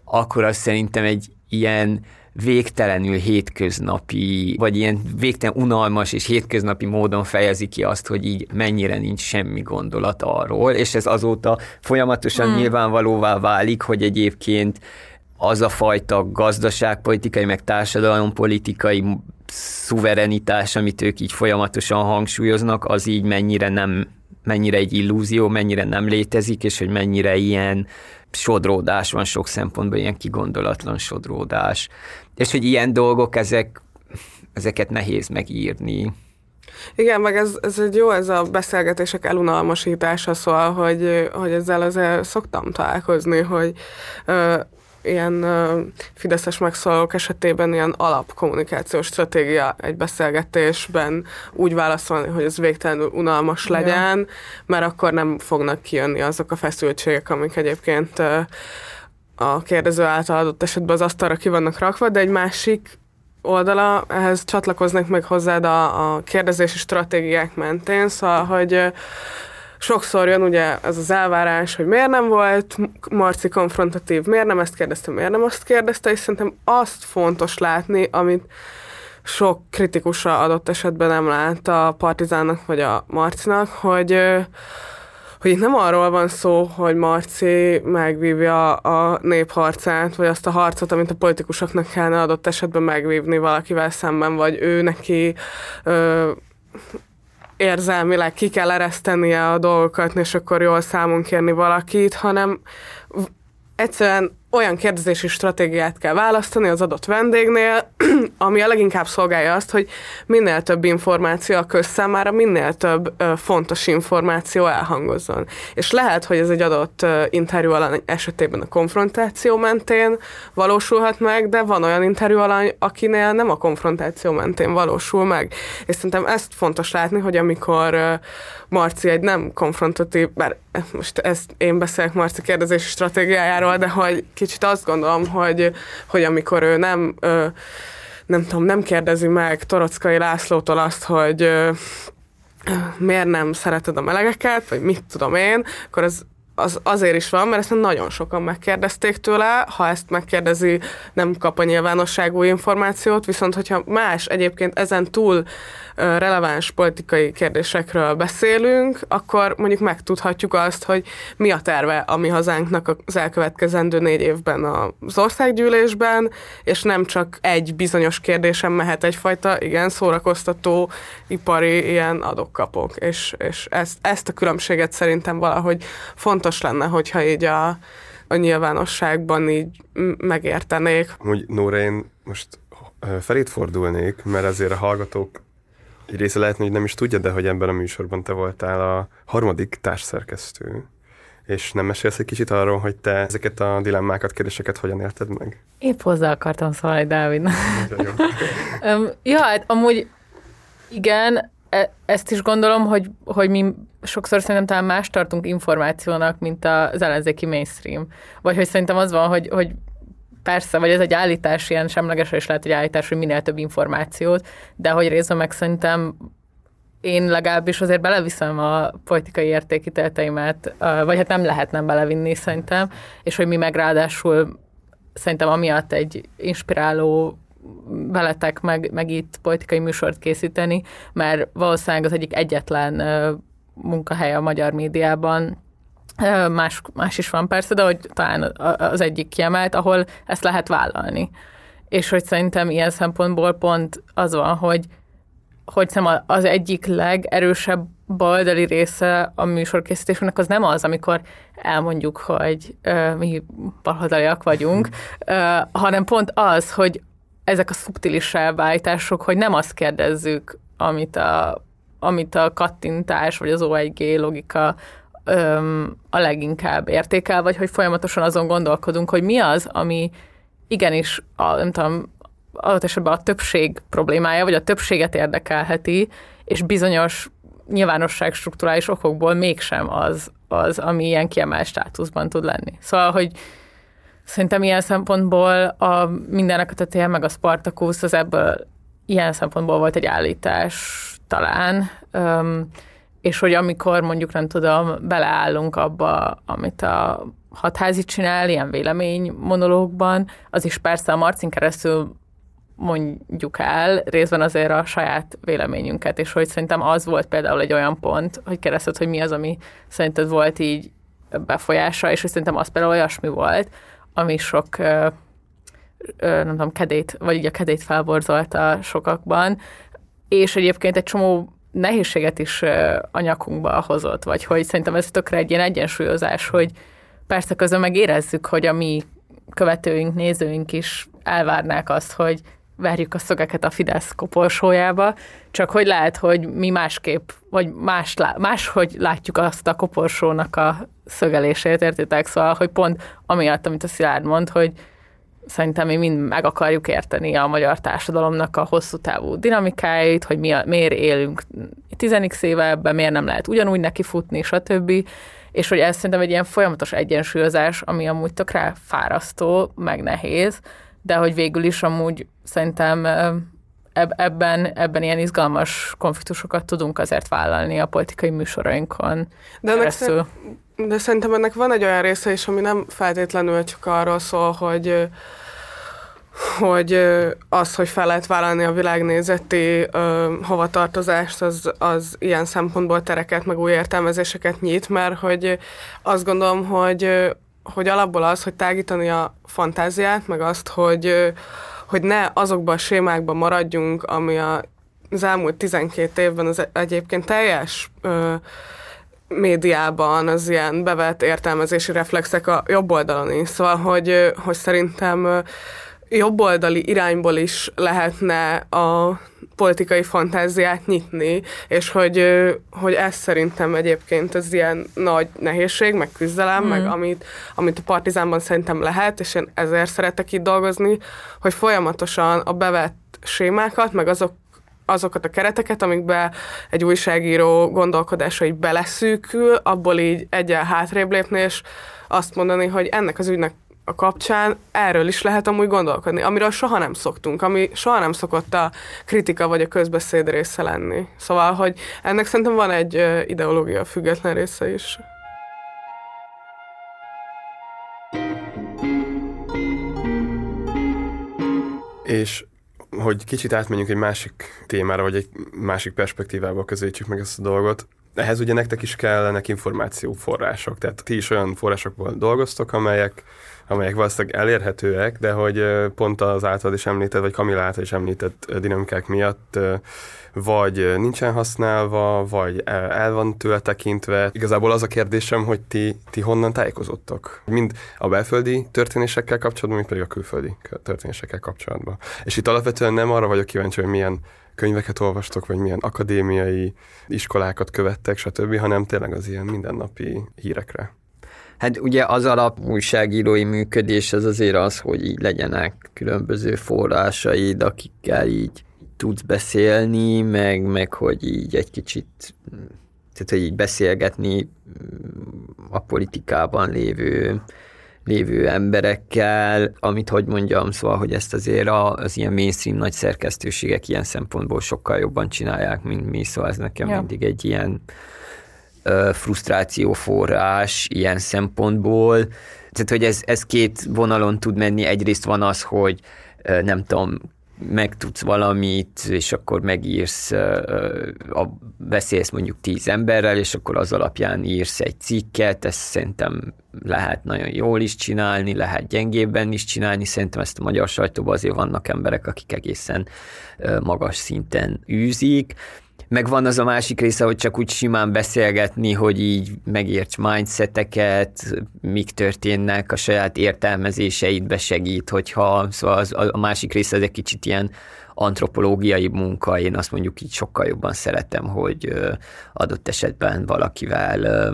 akkor az szerintem egy ilyen végtelenül hétköznapi, vagy ilyen végtelen unalmas és hétköznapi módon fejezi ki azt, hogy így mennyire nincs semmi gondolat arról, és ez azóta folyamatosan hmm. nyilvánvalóvá válik, hogy egyébként az a fajta gazdaságpolitikai, meg társadalompolitikai szuverenitás, amit ők így folyamatosan hangsúlyoznak, az így mennyire nem, mennyire egy illúzió, mennyire nem létezik, és hogy mennyire ilyen sodródás van sok szempontból, ilyen kigondolatlan sodródás. És hogy ilyen dolgok, ezek, ezeket nehéz megírni. Igen, meg ez, ez egy jó, ez a beszélgetések elunalmasítása, szóval, hogy, hogy ezzel azért szoktam találkozni, hogy ö, ilyen fideszes megszólalók esetében ilyen alapkommunikációs stratégia egy beszélgetésben úgy válaszolni, hogy ez végtelenül unalmas legyen, ja. mert akkor nem fognak kijönni azok a feszültségek, amik egyébként a kérdező által adott esetben az asztalra ki vannak rakva, de egy másik oldala, ehhez csatlakoznak meg hozzád a, a kérdezési stratégiák mentén, szóval, hogy sokszor jön ugye ez az elvárás, hogy miért nem volt Marci konfrontatív, miért nem ezt kérdezte, miért nem azt kérdezte, és szerintem azt fontos látni, amit sok kritikusra adott esetben nem lát a Partizánnak vagy a Marcinak, hogy hogy itt nem arról van szó, hogy Marci megvívja a népharcát, vagy azt a harcot, amit a politikusoknak kellene adott esetben megvívni valakivel szemben, vagy ő neki ö, érzelmileg ki kell eresztenie a dolgokat, és akkor jól számon kérni valakit, hanem egyszerűen olyan kérdezési stratégiát kell választani az adott vendégnél, ami a leginkább szolgálja azt, hogy minél több információ a közszámára, minél több ö, fontos információ elhangozzon. És lehet, hogy ez egy adott ö, interjú alany esetében a konfrontáció mentén valósulhat meg, de van olyan interjú alany, akinél nem a konfrontáció mentén valósul meg. És szerintem ezt fontos látni, hogy amikor ö, Marci egy nem konfrontatív, bár most ezt én beszélek Marci kérdezési stratégiájáról, de hogy kicsit azt gondolom, hogy, hogy amikor ő nem, nem tudom, nem kérdezi meg Torockai Lászlótól azt, hogy miért nem szereted a melegeket, vagy mit tudom én, akkor az az azért is van, mert ezt nagyon sokan megkérdezték tőle, ha ezt megkérdezi, nem kap a nyilvánosságú információt, viszont hogyha más egyébként ezen túl releváns politikai kérdésekről beszélünk, akkor mondjuk megtudhatjuk azt, hogy mi a terve a mi hazánknak az elkövetkezendő négy évben az országgyűlésben, és nem csak egy bizonyos kérdésen mehet egyfajta, igen, szórakoztató ipari ilyen adok-kapok. És, és ezt, ezt a különbséget szerintem valahogy fontos lenne, hogyha így a, a nyilvánosságban így megértenék. Hogy Nóra, én most felét fordulnék, mert azért a hallgatók egy része lehetne, hogy nem is tudja, de hogy ebben a műsorban te voltál a harmadik társszerkesztő. És nem mesélsz egy kicsit arról, hogy te ezeket a dilemmákat, kérdéseket hogyan érted meg? Épp hozzá akartam szólni, Dávid. ja, hát amúgy igen, e- ezt is gondolom, hogy, hogy mi sokszor szerintem talán más tartunk információnak, mint az ellenzéki mainstream. Vagy hogy szerintem az van, hogy, hogy persze, vagy ez egy állítás, ilyen semleges is lehet, hogy állítás, hogy minél több információt, de hogy részben meg szerintem én legalábbis azért beleviszem a politikai értékítéleteimet, vagy hát nem lehet nem belevinni szerintem, és hogy mi meg ráadásul szerintem amiatt egy inspiráló veletek meg, meg itt politikai műsort készíteni, mert valószínűleg az egyik egyetlen munkahely a magyar médiában, Más, más is van persze, de hogy talán az egyik kiemelt, ahol ezt lehet vállalni. És hogy szerintem ilyen szempontból pont az van, hogy hogy szerintem az egyik legerősebb baloldali része a műsorkészítésünknek az nem az, amikor elmondjuk, hogy uh, mi baloldaliak vagyunk, uh, hanem pont az, hogy ezek a szubtilisebb állítások, hogy nem azt kérdezzük, amit a, amit a kattintás vagy az O1G logika öm, a leginkább értékel, vagy hogy folyamatosan azon gondolkodunk, hogy mi az, ami igenis, a, nem tudom, adott esetben a többség problémája, vagy a többséget érdekelheti, és bizonyos nyilvánosság strukturális okokból mégsem az, az, ami ilyen kiemelt státuszban tud lenni. Szóval, hogy szerintem ilyen szempontból a mindenek a tetején, meg a Spartacus, az ebből ilyen szempontból volt egy állítás talán, öm, és hogy amikor mondjuk nem tudom, beleállunk abba, amit a hatházi csinál, ilyen vélemény monológban, az is persze a Marcin keresztül mondjuk el részben azért a saját véleményünket, és hogy szerintem az volt például egy olyan pont, hogy keresztül, hogy mi az, ami szerinted volt így befolyása, és hogy szerintem az például olyasmi volt, ami sok nem tudom, kedét, vagy így a kedét felborzolta sokakban, és egyébként egy csomó nehézséget is a nyakunkba hozott, vagy hogy szerintem ez tökre egy ilyen egyensúlyozás, hogy persze közben meg érezzük, hogy a mi követőink, nézőink is elvárnák azt, hogy verjük a szögeket a Fidesz koporsójába, csak hogy lehet, hogy mi másképp, vagy más, máshogy látjuk azt a koporsónak a szögelését, értitek? Szóval, hogy pont amiatt, amit a Szilárd mond, hogy szerintem mi mind meg akarjuk érteni a magyar társadalomnak a hosszú távú dinamikáit, hogy mi a, miért élünk 10 éve ebben, miért nem lehet ugyanúgy neki futni, stb. És hogy ez szerintem egy ilyen folyamatos egyensúlyozás, ami amúgy tökre fárasztó, meg nehéz, de hogy végül is amúgy szerintem ebben, ebben ilyen izgalmas konfliktusokat tudunk azért vállalni a politikai műsorainkon de ennek de szerintem ennek van egy olyan része is, ami nem feltétlenül csak arról szól, hogy hogy az, hogy fel lehet vállalni a világnézeti ö, hovatartozást, az, az ilyen szempontból tereket, meg új értelmezéseket nyit, mert hogy azt gondolom, hogy, hogy alapból az, hogy tágítani a fantáziát, meg azt, hogy, hogy ne azokban a sémákban maradjunk, ami a, az elmúlt 12 évben az egyébként teljes ö, médiában az ilyen bevett értelmezési reflexek a jobb oldalon is. Szóval, hogy, hogy szerintem jobboldali irányból is lehetne a politikai fantáziát nyitni, és hogy, hogy ez szerintem egyébként az ilyen nagy nehézség, meg küzdelem, mm. meg amit, amit a Partizánban szerintem lehet, és én ezért szeretek itt dolgozni, hogy folyamatosan a bevett sémákat, meg azok azokat a kereteket, amikbe egy újságíró gondolkodása így beleszűkül, abból így egyen hátrébb lépni, és azt mondani, hogy ennek az ügynek a kapcsán erről is lehet amúgy gondolkodni, amiről soha nem szoktunk, ami soha nem szokott a kritika vagy a közbeszéd része lenni. Szóval, hogy ennek szerintem van egy ideológia független része is. És hogy kicsit átmenjünk egy másik témára, vagy egy másik perspektívába közelítsük meg ezt a dolgot. Ehhez ugye nektek is kellenek információforrások, tehát ti is olyan forrásokból dolgoztok, amelyek amelyek valószínűleg elérhetőek, de hogy pont az általad is említett, vagy Kamila által is említett dinamikák miatt vagy nincsen használva, vagy el van tőle tekintve. Igazából az a kérdésem, hogy ti, ti honnan tájékozottok? Mind a belföldi történésekkel kapcsolatban, mind pedig a külföldi történésekkel kapcsolatban. És itt alapvetően nem arra vagyok kíváncsi, hogy milyen könyveket olvastok, vagy milyen akadémiai iskolákat követtek, stb., hanem tényleg az ilyen mindennapi hírekre. Hát ugye az alap újságírói működés az azért az, hogy így legyenek különböző forrásaid, akikkel így tudsz beszélni, meg, meg hogy így egy kicsit, tehát hogy így beszélgetni a politikában lévő lévő emberekkel, amit hogy mondjam, szóval, hogy ezt azért az ilyen mainstream nagy szerkesztőségek ilyen szempontból sokkal jobban csinálják, mint mi, szóval ez nekem ja. mindig egy ilyen frusztrációforrás ilyen szempontból. Tehát, hogy ez, ez két vonalon tud menni. Egyrészt van az, hogy nem tudom, megtudsz valamit, és akkor megírsz, a, beszélsz mondjuk tíz emberrel, és akkor az alapján írsz egy cikket, ezt szerintem lehet nagyon jól is csinálni, lehet gyengébben is csinálni, szerintem ezt a magyar sajtóban azért vannak emberek, akik egészen magas szinten űzik, meg van az a másik része, hogy csak úgy simán beszélgetni, hogy így megérts mindseteket, mik történnek, a saját értelmezéseidbe segít, hogyha, szóval az, a másik része ez egy kicsit ilyen antropológiai munka, én azt mondjuk így sokkal jobban szeretem, hogy adott esetben valakivel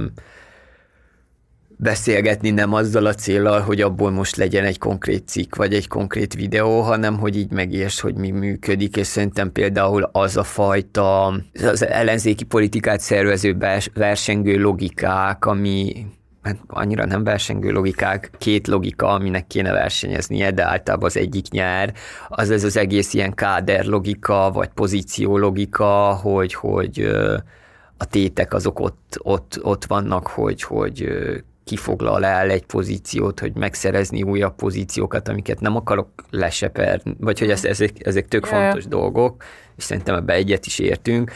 beszélgetni nem azzal a célral, hogy abból most legyen egy konkrét cikk, vagy egy konkrét videó, hanem hogy így megérts, hogy mi működik, és szerintem például az a fajta az ellenzéki politikát szervező versengő logikák, ami hát annyira nem versengő logikák, két logika, aminek kéne versenyeznie, de általában az egyik nyer, az ez az egész ilyen káder logika, vagy pozíció logika, hogy, hogy a tétek azok ott, ott, ott vannak, hogy, hogy kifoglal el egy pozíciót, hogy megszerezni újabb pozíciókat, amiket nem akarok leseperni, vagy hogy ezek, ezek tök fontos dolgok, és szerintem ebbe egyet is értünk,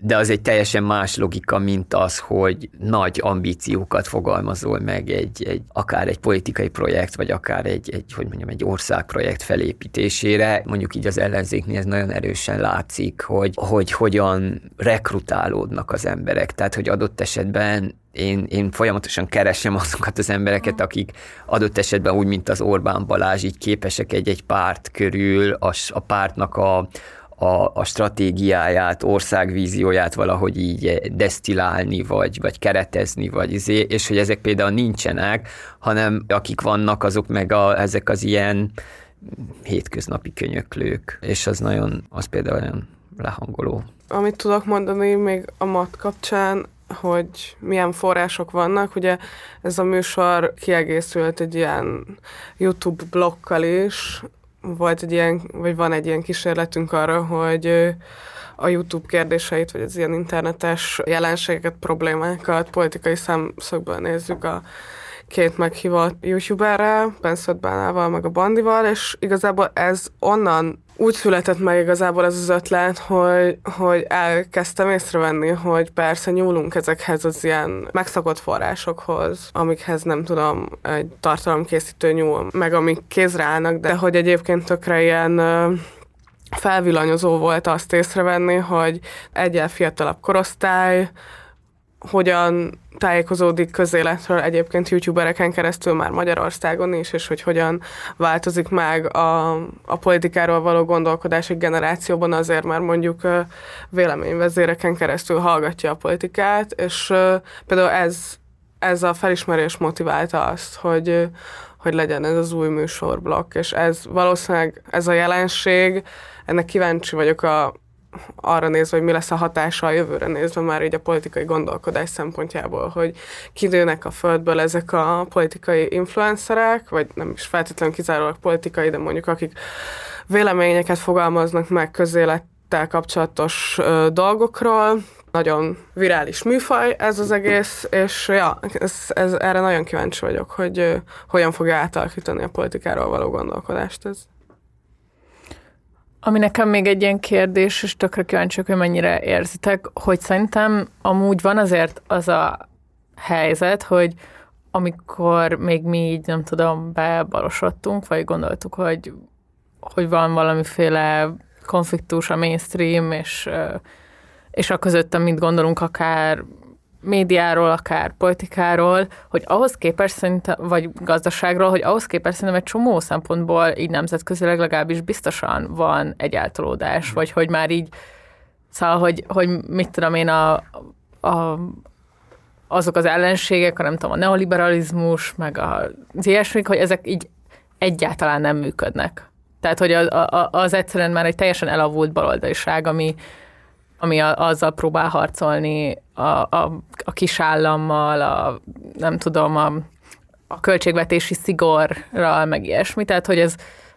de az egy teljesen más logika, mint az, hogy nagy ambíciókat fogalmazol meg egy, egy akár egy politikai projekt, vagy akár egy, egy, hogy mondjam, egy országprojekt felépítésére. Mondjuk így az ellenzéknél ez nagyon erősen látszik, hogy, hogy hogyan rekrutálódnak az emberek. Tehát, hogy adott esetben én, én folyamatosan keresem azokat az embereket, akik adott esetben úgy, mint az Orbán Balázs, így képesek egy-egy párt körül a, a pártnak a, a, a stratégiáját, országvízióját valahogy így desztilálni, vagy, vagy keretezni, vagy izé, és hogy ezek például nincsenek, hanem akik vannak, azok meg a, ezek az ilyen hétköznapi könyöklők, és az nagyon, az például olyan lehangoló. Amit tudok mondani még a mat kapcsán, hogy milyen források vannak. Ugye ez a műsor kiegészült egy ilyen YouTube blokkal is, volt egy ilyen, vagy van egy ilyen kísérletünk arra, hogy a YouTube kérdéseit, vagy az ilyen internetes jelenségeket, problémákat politikai szemszögből nézzük a két meghívott youtuberrel, Benszöt Bánával, meg a Bandival, és igazából ez onnan úgy született meg igazából ez az ötlet, hogy, hogy elkezdtem észrevenni, hogy persze nyúlunk ezekhez az ilyen megszokott forrásokhoz, amikhez nem tudom, egy tartalomkészítő nyúl, meg amik kézre állnak, de hogy egyébként tökre ilyen felvillanyozó volt azt észrevenni, hogy egyel fiatalabb korosztály, hogyan tájékozódik közéletről egyébként youtubereken keresztül már Magyarországon is, és hogy hogyan változik meg a, a politikáról való gondolkodás egy generációban azért, mert mondjuk véleményvezéreken keresztül hallgatja a politikát, és például ez, ez a felismerés motiválta azt, hogy, hogy legyen ez az új műsorblokk, és ez valószínűleg ez a jelenség, ennek kíváncsi vagyok a, arra nézve, hogy mi lesz a hatása a jövőre nézve már így a politikai gondolkodás szempontjából, hogy kinőnek a földből ezek a politikai influencerek, vagy nem is feltétlenül kizárólag politikai, de mondjuk akik véleményeket fogalmaznak meg közélettel kapcsolatos ö, dolgokról, nagyon virális műfaj ez az egész, és ja, ez, ez, erre nagyon kíváncsi vagyok, hogy ö, hogyan fogja átalakítani a politikáról való gondolkodást ez. Ami nekem még egy ilyen kérdés, és tökre kíváncsiak, hogy mennyire érzitek, hogy szerintem amúgy van azért az a helyzet, hogy amikor még mi így, nem tudom, bebalosodtunk, vagy gondoltuk, hogy, hogy van valamiféle konfliktus a mainstream, és, és a között, amit gondolunk, akár médiáról, akár politikáról, hogy ahhoz képest szerintem, vagy gazdaságról, hogy ahhoz képest szerintem egy csomó szempontból így nemzetközileg legalábbis biztosan van egy eltolódás, vagy hogy már így, szóval, hogy, hogy mit tudom én, a, a, azok az ellenségek, a nem tudom, a neoliberalizmus, meg az ilyesmik, hogy ezek így egyáltalán nem működnek. Tehát, hogy az, az egyszerűen már egy teljesen elavult baloldaliság, ami, ami a, azzal próbál harcolni a, a, a kisállammal, a, nem tudom, a, a költségvetési szigorral, meg ilyesmi. Tehát, hogy ez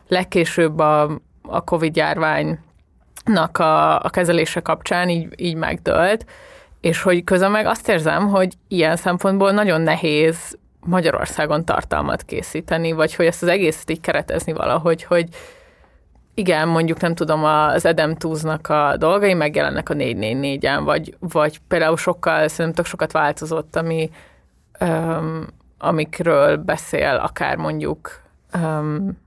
legkésőbb a, a Covid járványnak a, a kezelése kapcsán így, így megdőlt, és hogy közben meg azt érzem, hogy ilyen szempontból nagyon nehéz Magyarországon tartalmat készíteni, vagy hogy ezt az egészet így keretezni valahogy, hogy igen, mondjuk nem tudom, az Edem Túznak a dolgai megjelennek a 444-en, vagy, vagy például sokkal, szerintem tök sokat változott, ami, um, amikről beszél, akár mondjuk um,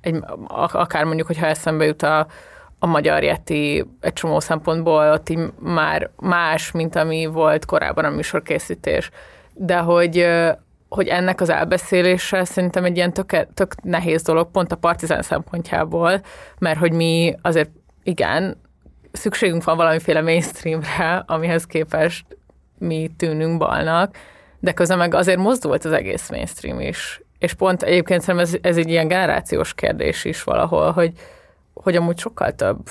egy, akár mondjuk, hogyha eszembe jut a, a magyar Yeti egy csomó szempontból ott így már más, mint ami volt korábban a műsorkészítés. De hogy, hogy ennek az elbeszélése szerintem egy ilyen tök, tök nehéz dolog, pont a partizán szempontjából, mert hogy mi azért igen, szükségünk van valamiféle mainstreamre, amihez képest mi tűnünk balnak, de közben meg azért mozdult az egész mainstream is. És pont egyébként szerintem ez, ez egy ilyen generációs kérdés is valahol, hogy, hogy amúgy sokkal több,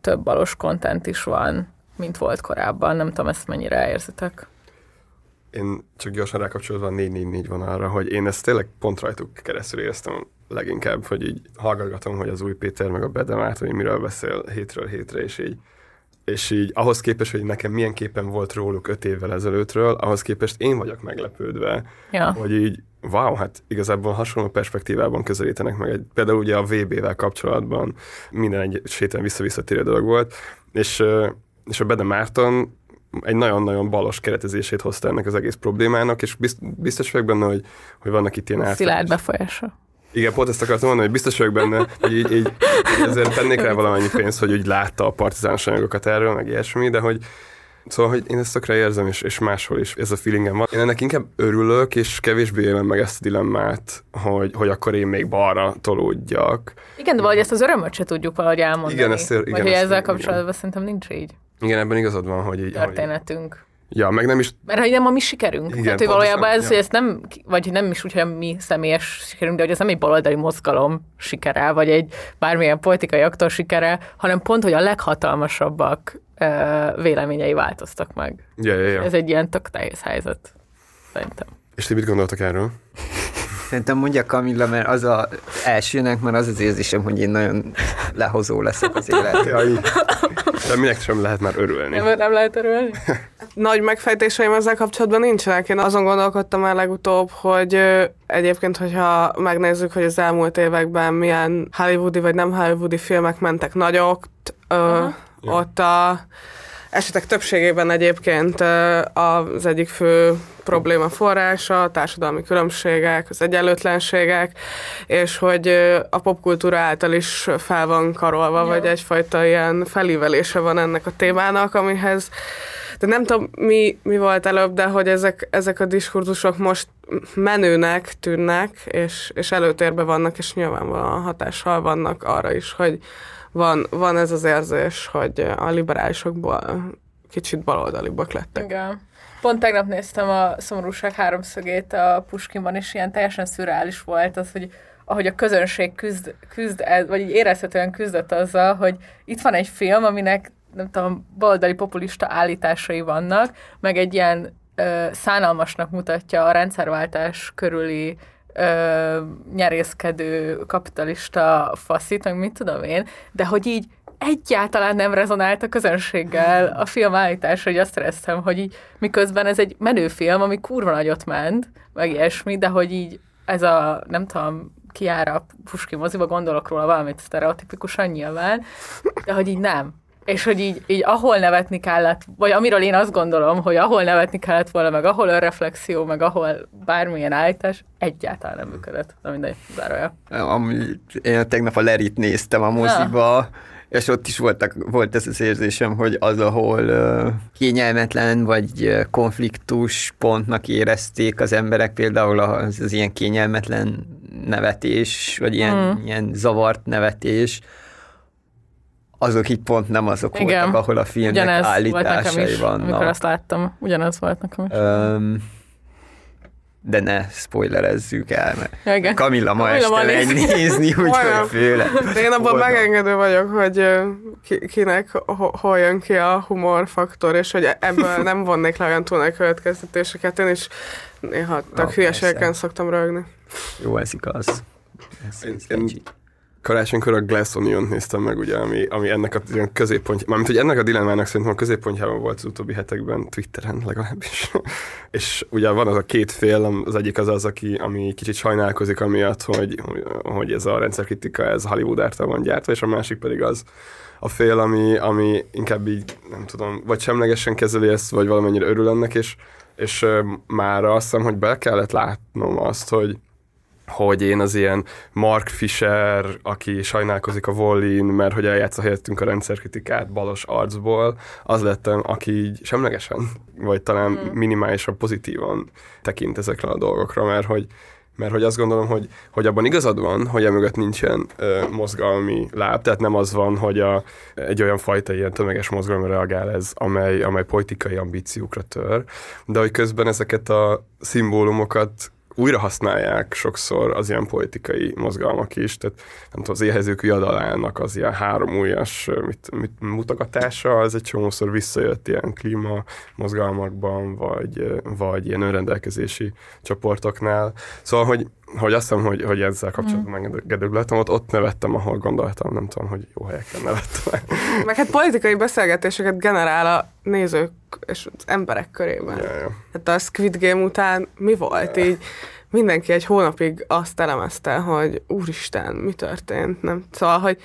több balos kontent is van, mint volt korábban. Nem tudom, ezt mennyire érzitek. Én csak gyorsan rákapcsolódva a 444 van arra, hogy én ezt tényleg pont rajtuk keresztül éreztem leginkább, hogy így hallgatgatom, hogy az új Péter meg a Bedemát, hogy miről beszél hétről hétre, és így és így ahhoz képest, hogy nekem milyen képen volt róluk öt évvel ezelőttről, ahhoz képest én vagyok meglepődve, Ja. hogy így wow, hát igazából hasonló perspektívában közelítenek meg. Egy, például ugye a VB-vel kapcsolatban minden egy sétán vissza-visszatérő dolog volt, és, és a Bede Márton egy nagyon-nagyon balos keretezését hozta ennek az egész problémának, és bizt- biztos vagyok benne, hogy, hogy vannak itt ilyen át... Szilárd befolyása. Igen, pont ezt akartam mondani, hogy biztos vagyok benne, hogy így, így ezért tennék rá valamennyi pénzt, hogy úgy látta a partizános anyagokat erről, meg ilyesmi, de hogy Szóval, hogy én ezt tökre érzem, és, és máshol is ez a feelingem van. Én ennek inkább örülök, és kevésbé élem meg ezt a dilemmát, hogy, hogy akkor én még balra tolódjak. Igen, de valahogy ezt az örömöt se tudjuk valahogy elmondani. Igen, ezt ér- igen, Vagy ezt- ezzel igen. kapcsolatban szerintem nincs így Igen, ebben igazad van, hogy így... Hogy, történetünk. ja, meg nem is... Mert hogy nem a mi sikerünk. Igen, Tehát, hogy valójában ez, ja. hogy ez nem, vagy nem is úgy, hogy a mi személyes sikerünk, de hogy ez nem egy baloldali mozgalom sikere, vagy egy bármilyen politikai aktor sikere, hanem pont, hogy a leghatalmasabbak ö, véleményei változtak meg. Ja, ja, ja. Ez egy ilyen tök nehéz helyzet, szerintem. És ti mit gondoltak erről? Szerintem mondja Kamilla, mert az a elsőnek, mert az az érzésem, hogy én nagyon lehozó leszek az életben. De minek sem lehet már örülni. Nem, nem lehet örülni? Nagy megfejtéseim ezzel kapcsolatban nincsenek. Én azon gondolkodtam el legutóbb, hogy egyébként, hogyha megnézzük, hogy az elmúlt években milyen hollywoodi vagy nem hollywoodi filmek mentek nagyot, ö, ott a esetek többségében egyébként az egyik fő probléma forrása, a társadalmi különbségek, az egyenlőtlenségek, és hogy a popkultúra által is fel van karolva, Ja. vagy egyfajta ilyen felívelése van ennek a témának, amihez de nem tudom, mi, mi volt előbb, de hogy ezek, ezek a diskurzusok most menőnek tűnnek, és, és előtérbe vannak, és nyilvánvalóan hatással vannak arra is, hogy van, van ez az érzés, hogy a liberálisokból kicsit baloldalibbak lettek. Igen. Pont tegnap néztem a szomorúság háromszögét a Puskinban, és ilyen teljesen szürreális volt az, hogy ahogy a közönség küzd, küzd vagy így érezhetően küzdött azzal, hogy itt van egy film, aminek nem tudom, baloldali populista állításai vannak, meg egy ilyen ö, szánalmasnak mutatja a rendszerváltás körüli ö, nyerészkedő kapitalista faszit, meg mit tudom én, de hogy így egyáltalán nem rezonált a közönséggel a film állítása, hogy azt éreztem, hogy így miközben ez egy menő film, ami kurva nagyot ment, meg ilyesmi, de hogy így ez a, nem tudom, kiára a Puski moziba, gondolok róla valamit sztereotipikusan nyilván, de hogy így nem. És hogy így, így ahol nevetni kellett, vagy amiről én azt gondolom, hogy ahol nevetni kellett volna, meg ahol önreflexió, meg ahol bármilyen állítás, egyáltalán nem működött. Na mindegy, zárója. Ami, én tegnap a Lerit néztem a moziba, és ott is voltak, volt ez az érzésem, hogy az, ahol uh, kényelmetlen vagy konfliktus pontnak érezték az emberek, például az, az ilyen kényelmetlen nevetés, vagy ilyen, Mm. ilyen zavart nevetés, azok itt pont nem azok Igen. voltak, ahol a filmnek Ugyanez volt nekem állításai is, vannak. amikor azt láttam. Ugyanez volt nekem is. Um, de ne spoilerezzük el, mert igen. Kamilla ma Kamilla este megy nézni, úgyhogy főle. De én abban megengedő vagyok, hogy kinek ho, hol jön ki a humorfaktor, és hogy ebből nem vonnék le olyan túl nagy következtetéseket. Én is néha tök hülyeségeken szoktam rögni. Jó, ez igaz. Ez, Én- ez én- legit. Karácsonykor a Glass onion néztem meg, ugye, ami, ami ennek a középpontja, mármint, hogy ennek a dilemmának szerintem a középpontjában volt az utóbbi hetekben, Twitteren legalábbis. és ugye van az a két fél, az egyik az az, aki, ami kicsit sajnálkozik amiatt, hogy, hogy ez a rendszerkritika, ez Hollywood által van gyártva, és a másik pedig az a fél, ami, ami inkább így, nem tudom, vagy semlegesen kezeli ezt, vagy valamennyire örül ennek, és, és már azt hiszem, hogy be kellett látnom azt, hogy hogy én az ilyen Mark Fisher, aki sajnálkozik a Wallin, mert hogy eljátsza helyettünk a rendszerkritikát balos arcból, az lettem, aki így semlegesen, vagy talán Mm. minimálisan pozitívan tekint ezekre a dolgokra, mert hogy mert hogy azt gondolom, hogy, hogy abban igazad van, hogy emögött nincsen ö, mozgalmi láb, tehát nem az van, hogy a, egy olyan fajta ilyen tömeges mozgalomra reagál ez, amely, amely politikai ambíciókra tör, de hogy közben ezeket a szimbólumokat újra használják sokszor az ilyen politikai mozgalmak is, tehát nem tudom, az éhezők viadalának az ilyen három újas mit, mit, mutogatása, az egy csomószor visszajött ilyen klíma mozgalmakban, vagy, vagy ilyen önrendelkezési csoportoknál. Szóval, hogy, hogy azt hiszem, hogy, hogy ezzel kapcsolatban mm. megedögletem, ott, ott nevettem, ahol gondoltam, nem tudom, hogy jó helyeken nevettem. Meg hát politikai beszélgetéseket generál a nézők és az emberek körében. ja, ja. Hát a Squid Game után mi volt? Így mindenki egy hónapig azt elemezte, hogy úristen, mi történt? Nem? Szóval, hogy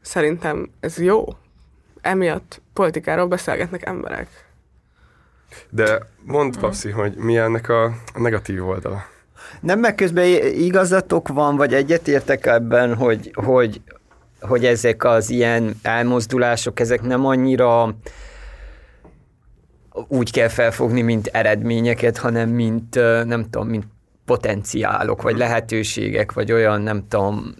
szerintem ez jó. Emiatt politikáról beszélgetnek emberek. De mondd, Papszi, hogy mi ennek a negatív oldala? Nem, meg közben igazatok van, vagy egyetértek ebben, hogy, hogy, hogy ezek az ilyen elmozdulások, ezek nem annyira úgy kell felfogni, mint eredményeket, hanem mint, nem tudom, mint potenciálok, vagy lehetőségek, vagy olyan, nem tudom,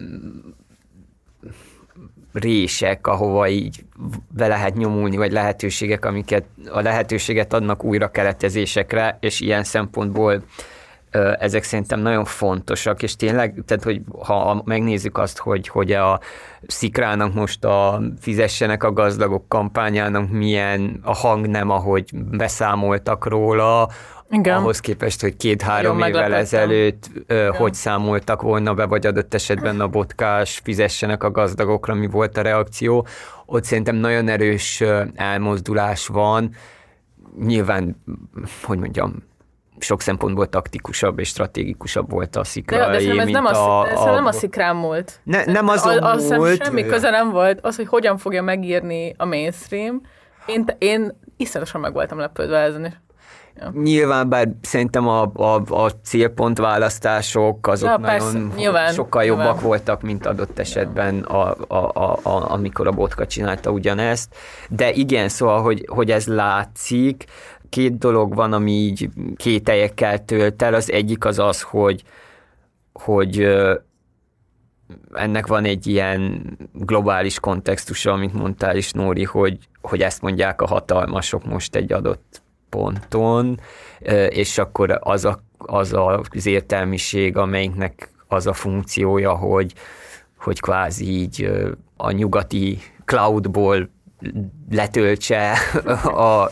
rések, ahova így be lehet nyomulni, vagy lehetőségek, amiket a lehetőséget adnak újra keletezésekre, és ilyen szempontból ezek szerintem nagyon fontosak, és tényleg, tehát, hogy ha megnézzük azt, hogy, hogy a Szikrának most a fizessenek a gazdagok kampányának milyen a hangnem, ahogy beszámoltak róla, Igen. ahhoz képest, hogy két-három évvel ezelőtt ö, hogy számoltak volna be, vagy adott esetben a botkás fizessenek a gazdagokra, mi volt a reakció. Ott szerintem nagyon erős elmozdulás van. Nyilván, hogy mondjam, sok szempontból taktikusabb és stratégikusabb volt a De, szikra. de szerintem ez nem a, ez nem a szikrán múlt. Ne, nem azon a, hiszem múlt. semmi köze nem volt az, hogy hogyan fogja megírni a mainstream. Én, én iszonyatosan meg voltam lepődve ezen is. Nyilván, bár szerintem a, a, a célpontválasztások azok Ja, ja, persze, nagyon nyilván, sokkal nyilván. jobbak voltak, mint adott esetben, a, a, a, a, amikor a botka csinálta ugyanezt. De igen, szóval, hogy, hogy ez látszik, két dolog van, ami így kételyekkel tölt el. Az egyik az az, hogy, hogy ennek van egy ilyen globális kontextusa, amit mondtál is, Nóri, hogy, hogy ezt mondják a hatalmasok most egy adott ponton, és akkor az, a, az az értelmiség, amelyiknek az a funkciója, hogy, hogy kvázi így a nyugati cloudból letöltse a,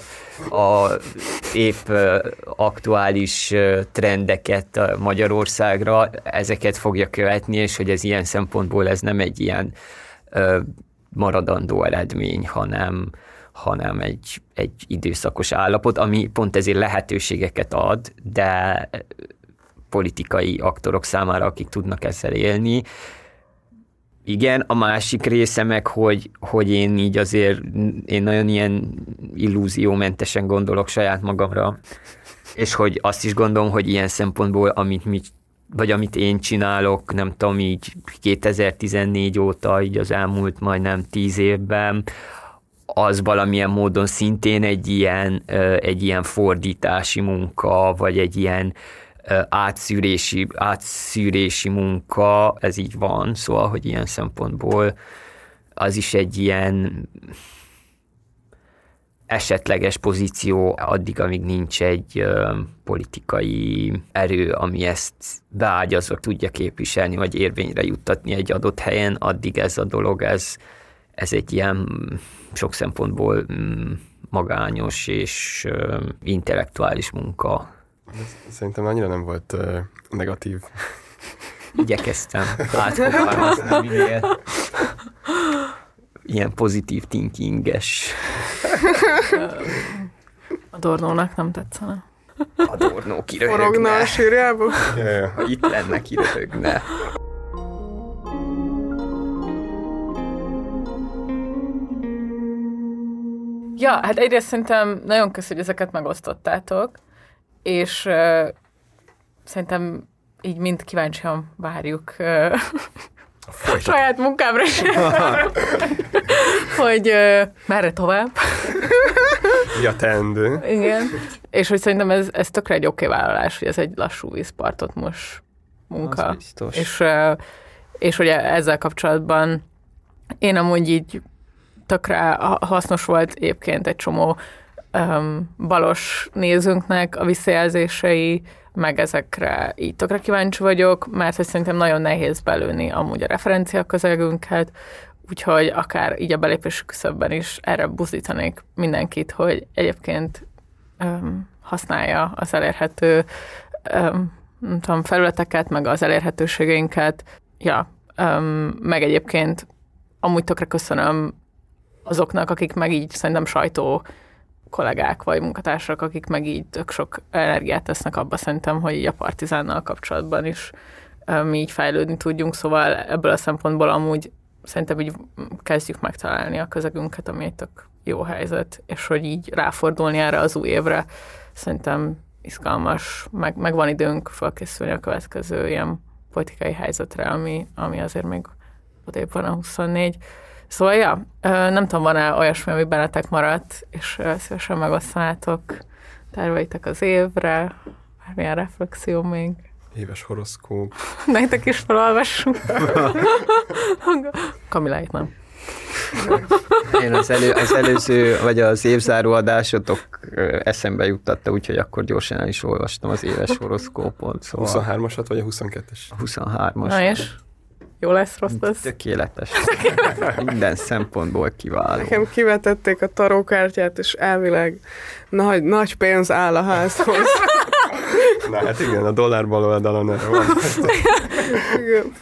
a épp aktuális trendeket Magyarországra, ezeket fogja követni, és hogy ez ilyen szempontból ez nem egy ilyen maradandó eredmény, hanem, hanem egy, egy időszakos állapot, ami pont ezért lehetőségeket ad, de politikai aktorok számára, akik tudnak ezzel élni. Igen, a másik része meg, hogy, hogy én így azért, én nagyon ilyen illúziómentesen gondolok saját magamra, és hogy azt is gondolom, hogy ilyen szempontból, amit mi vagy amit én csinálok, nem tudom, így 2014 óta, így az elmúlt majdnem 10 évben, az valamilyen módon szintén egy ilyen, egy ilyen fordítási munka, vagy egy ilyen átszűrési, átszűrési munka, ez így van, szóval, hogy ilyen szempontból az is egy ilyen esetleges pozíció addig, amíg nincs egy ö, politikai erő, ami ezt beágyazva tudja képviselni, vagy érvényre juttatni egy adott helyen, addig ez a dolog, ez, ez egy ilyen sok szempontból mm, magányos és ö, intellektuális munka. Szerintem annyira nem volt uh, negatív. Igyekeztem átfogalmazni minél ilyen pozitív thinkinges A Dornónak nem tetszene. adornó kiröhögne. Forogna a sírjába. Ha itt lenne, kiröhögne. Ja, hát egyrészt szerintem nagyon köszönjük, hogy ezeket megosztottátok, és uh, szerintem így mind kíváncsian várjuk Folytat. saját munkámra is, hogy ö, merre tovább. Mi a teendő? Igen. És hogy szerintem ez, ez tökre egy oké vállalás, hogy ez egy lassú vízpartot most munka. Az biztos. És, ö, és ugye ezzel kapcsolatban én amúgy így tökre ha- hasznos volt egyébként egy csomó um, balos nézőnknek a visszajelzései, meg ezekre így kíváncsi vagyok, mert hogy szerintem nagyon nehéz belőni amúgy a referencia közelgünket, úgyhogy akár így a belépési küszöbben is erre buzdítanék mindenkit, hogy egyébként um, használja az elérhető um, nem tudom, felületeket, meg az elérhetőségeinket. Ja, um, meg egyébként amúgy tökre köszönöm azoknak, akik meg így szerintem sajtó kollégák vagy munkatársak, akik meg így tök sok energiát tesznek abba szerintem, hogy így a partizánnal kapcsolatban is mi így fejlődni tudjunk, szóval ebből a szempontból amúgy szerintem így kezdjük megtalálni a közegünket, ami egy tök jó helyzet, és hogy így ráfordulni erre az új évre, szerintem izgalmas, meg, meg van időnk felkészülni a következő ilyen politikai helyzetre, ami, ami azért még odébb van a 24. Szóval, ja, nem tudom, van-e olyasmi, ami bennetek maradt, és szívesen megosztanátok terveitek az évre, bármilyen reflexió még. Éves horoszkóp. Nektek is felolvassunk. Kamiláit nem. Én az, elő, az előző, vagy az évzáró adásotok eszembe juttatta, úgyhogy akkor gyorsan el is olvastam az éves horoszkópot. Szóval 23-asat vagy a 22-es? a 23-as. Na és? Jó lesz, rossz lesz? Tökéletes. Minden szempontból kiváló. Nekem kivetették a tarókártyát, és elvileg nagy, nagy pénz áll a házhoz. Na hát igen, a dollár bal oldalon erre van.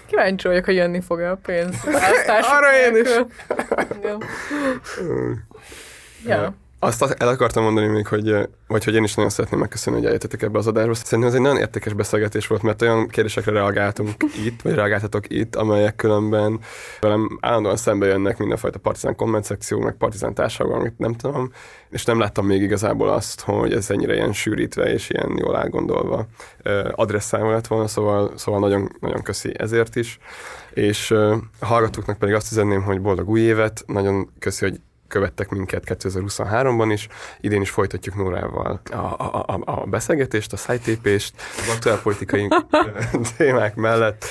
Kíváncsi vagyok, hogy jönni fog a pénz. Arra én is. Igen. Ja. Azt el akartam mondani még, hogy, vagy hogy én is nagyon szeretném megköszönni, hogy eljöttetek ebbe az adásba. Szerintem ez egy nagyon értékes beszélgetés volt, mert olyan kérdésekre reagáltunk itt, vagy reagáltatok itt, amelyek különben velem állandóan szembe jönnek mindenfajta partizán komment szekció, meg partizán társadalom, amit nem tudom, és nem láttam még igazából azt, hogy ez ennyire ilyen sűrítve és ilyen jól elgondolva ö, adresszálva lett volna, szóval, szóval nagyon, nagyon köszi ezért is. És a hallgatóknak pedig azt üzenném, hogy boldog új évet, nagyon köszi, hogy követtek minket 2023-ban is. Idén is folytatjuk Nórával a, a, a, a beszélgetést, a szájtépést, az aktuál politikai témák mellett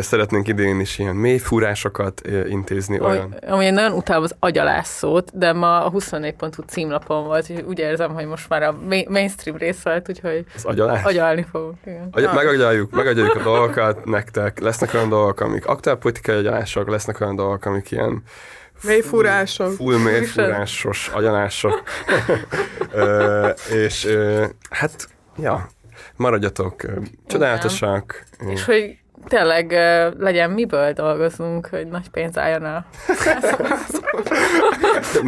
szeretnénk idén is ilyen mély fúrásokat intézni. Olyan. Ami én nagyon utálom az agyalász szót, de ma a 24.hu címlapon volt, úgyhogy úgy érzem, hogy most már a ma- mainstream rész volt, úgyhogy Az agyalás. agyalni fogunk. Igen. Agy- megagyaljuk, megagyaljuk a dolgokat nektek. Lesznek olyan dolgok, amik aktuál politikai agyalások, lesznek olyan dolgok, amik ilyen Mély furások. full mélyfúrásos agyalások. Ö, és ö, hát, ja, maradjatok ö, csodálatosak. És hogy tényleg ö, legyen miből dolgozunk, hogy nagy pénz álljon el.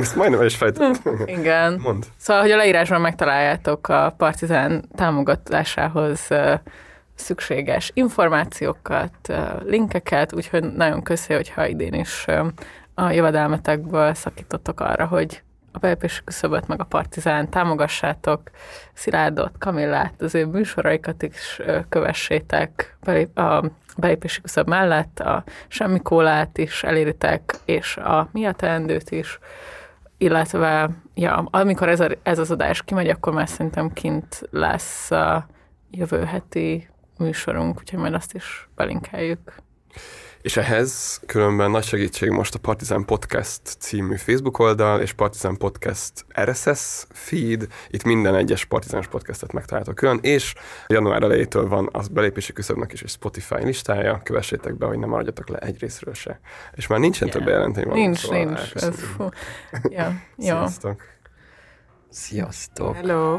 Ezt majdnem el is fejtettem. Igen. Mond. Szóval, hogy a leírásban megtaláljátok a Partizán támogatásához szükséges információkat, linkeket, úgyhogy nagyon köszi, hogyha idén is a jövedelmetekből szakítottok arra, hogy a belépési küszöböt meg a Partizán támogassátok, Szilárdot, Kamillát, az ő műsoraikat is kövessétek belép, a belépési küszöb mellett, a Semmi Kólát is eléritek, és a Mi a teendőt is, illetve ja, amikor ez, a, ez az adás kimegy, akkor már szerintem kint lesz a jövő heti műsorunk, úgyhogy majd azt is belinkeljük. És ehhez különben nagy segítség most a Partizán Podcast című Facebook oldal, és Partizán Podcast RSS feed. Itt minden egyes Partizános podcastet megtaláltok külön, és január elejétől van az belépési küszöbnek is egy Spotify listája, kövessétek be, hogy ne maradjatok le egy részről se. És már nincsen Igen. több bejelenteni való, Nincs, szóval nincs. Ez, fú. Ja. Sziasztok! Sziasztok! Hello.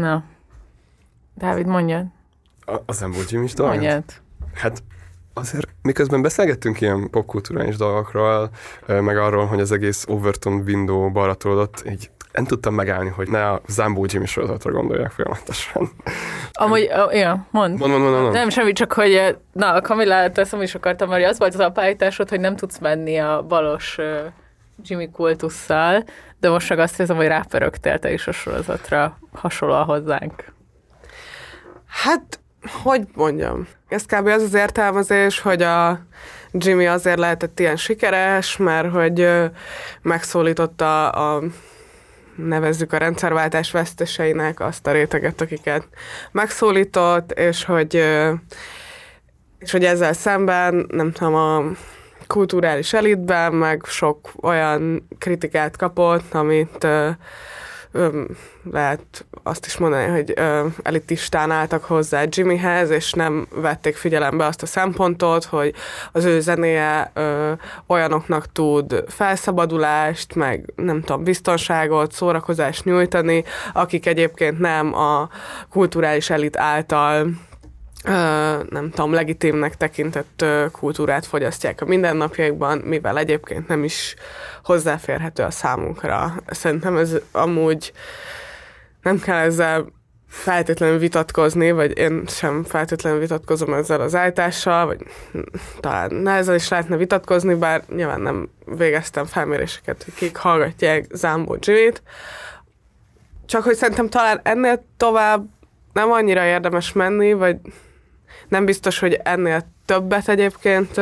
Na. Dávid, mondjad. A, az nem volt Jim is dolog? Mondjad. Hát azért miközben beszélgettünk ilyen popkulturális dolgokról, meg arról, hogy az egész Overton window balra tolódott, így nem tudtam megállni, hogy ne a Zambó Jimmy sorozatra gondolják folyamatosan. Amúgy, ja, mond. Mond, mond, mond, mond. Nem, semmi, csak hogy na, a Kamillát ezt is akartam, mert az volt az a pályaításod, hogy nem tudsz menni a balos Jimmy kultusszal, de most csak azt hiszem, hogy rápörögtél te is a sorozatra hasonlóan hozzánk. Hát, hogy mondjam? Ez kb. az az értelmezés, hogy a Jimmy azért lehetett ilyen sikeres, mert hogy megszólította a nevezzük a rendszerváltás veszteseinek azt a réteget, akiket megszólított, és hogy, és hogy ezzel szemben, nem tudom, a kulturális elitben, meg sok olyan kritikát kapott, amit ö, ö, lehet azt is mondani, hogy ö, elitistán álltak hozzá Jimmyhez, és nem vették figyelembe azt a szempontot, hogy az ő zenéje ö, olyanoknak tud felszabadulást, meg nem tudom, biztonságot, szórakozást nyújtani, akik egyébként nem a kulturális elit által nem tudom, legitimnek tekintett kultúrát fogyasztják a mindennapjaikban, mivel egyébként nem is hozzáférhető a számunkra. Szerintem ez amúgy nem kell ezzel feltétlenül vitatkozni, vagy én sem feltétlenül vitatkozom ezzel az állítással, vagy talán ezzel is lehetne vitatkozni, bár nyilván nem végeztem felméréseket, hogy kik hallgatják Zambó Jimmy-t. Csak hogy szerintem talán ennél tovább nem annyira érdemes menni, vagy nem biztos, hogy ennél többet egyébként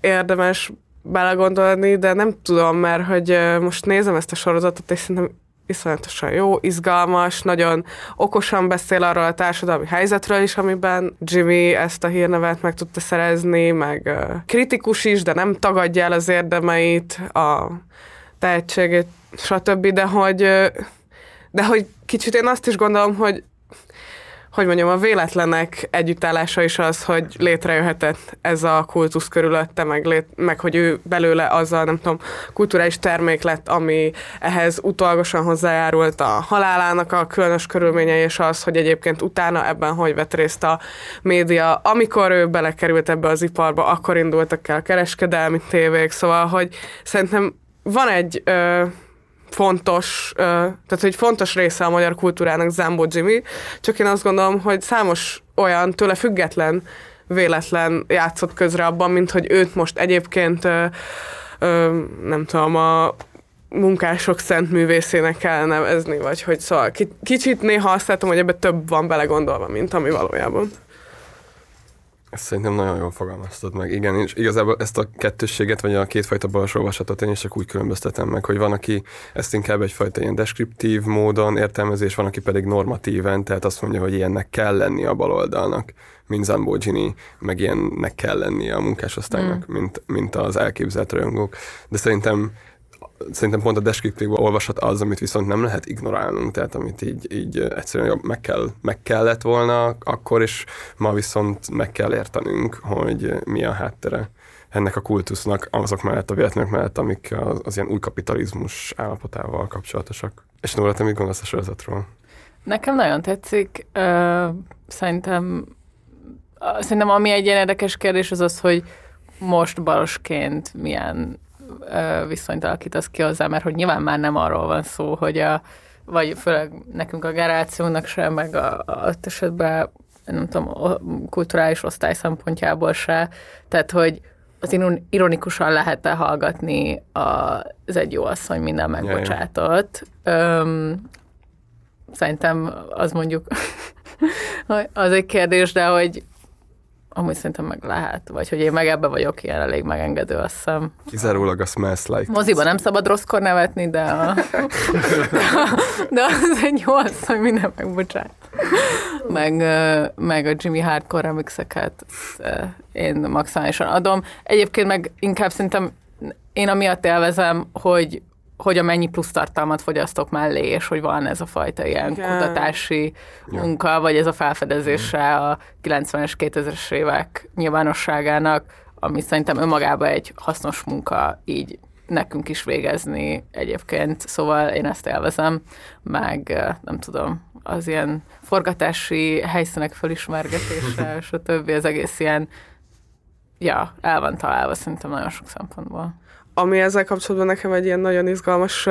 érdemes belegondolni, de nem tudom, mert hogy most nézem ezt a sorozatot, és szerintem iszonyatosan jó, izgalmas, nagyon okosan beszél arról a társadalmi helyzetről is, amiben Jimmy ezt a hírnevet meg tudta szerezni, meg kritikus is, de nem tagadja el az érdemeit, a tehetségét, stb. De hogy, de hogy kicsit én azt is gondolom, hogy hogy mondjam, a véletlenek együttállása is az, hogy létrejöhetett ez a kultusz körülötte, meg, lét, meg hogy ő belőle azzal, nem tudom, kulturális termék lett, ami ehhez utolgosan hozzájárult a halálának a különös körülményei, és az, hogy egyébként utána ebben hogy vett részt a média. Amikor ő belekerült ebbe az iparba, akkor indultak el kereskedelmi tévék, szóval, hogy szerintem van egy ö, fontos, tehát hogy fontos része a magyar kultúrának Zambó Jimmy, csak én azt gondolom, hogy számos olyan tőle független véletlen játszott közre abban, mint hogy őt most egyébként nem tudom, a munkások szent művészének kell nevezni, vagy hogy szóval ki- kicsit néha azt látom, hogy ebbe több van belegondolva, mint ami valójában. Ezt szerintem nagyon jól fogalmaztad meg. Igen, és igazából ezt a kettősséget, vagy a kétfajta bals olvasatot én is csak úgy különböztetem meg, hogy van, aki ezt inkább egyfajta ilyen deskriptív módon értelmezés, van, aki pedig normatíven, tehát azt mondja, hogy ilyennek kell lenni a baloldalnak, mint Zambogini, meg ilyennek kell lenni a munkásosztálynak, mm. mint, mint az elképzelt rajongók. De szerintem szerintem pont a deskriptív olvasat az, amit viszont nem lehet ignorálnunk, tehát amit így, így egyszerűen meg, kell, meg kellett volna akkor, és ma viszont meg kell értenünk, hogy mi a háttere ennek a kultusznak, azok mellett a véletlenök mellett, amik az, az ilyen új kapitalizmus állapotával kapcsolatosak. És Nóra, te mit gondolsz a sorozatról? Nekem nagyon tetszik. Ö, szerintem, szerintem ami egy ilyen érdekes kérdés az az, hogy most balosként milyen viszonyt alakítasz ki hozzá, mert hogy nyilván már nem arról van szó, hogy a, vagy főleg nekünk a generációnak sem, meg a, a esetben nem tudom, a kulturális osztály szempontjából se. Tehát, hogy az ironikusan lehet-e hallgatni az egy jó asszony minden megbocsátott. Öm, szerintem az mondjuk az egy kérdés, de hogy Amúgy szerintem meg lehet, vagy hogy én meg ebbe vagyok ilyen elég megengedő, azt hiszem. Kizárólag a Smells Like. Moziba nem szabad rosszkor nevetni, de, a, de az egy jó az, hogy minden megbocsát. Meg, meg a Jimmy Hardcore remixeket én maximálisan adom. Egyébként meg inkább szerintem én amiatt élvezem, hogy hogy a mennyi plusz tartalmat fogyasztok mellé, és hogy van ez a fajta ilyen Igen. kutatási ja. munka, vagy ez a felfedezése a 90-es, 2000-es évek nyilvánosságának, ami szerintem önmagában egy hasznos munka így nekünk is végezni egyébként, szóval én ezt élvezem, meg nem tudom, az ilyen forgatási helyszínek felismergetése, stb. az egész ilyen, ja, el van találva szerintem nagyon sok szempontból. Ami ezzel kapcsolatban nekem egy ilyen nagyon izgalmas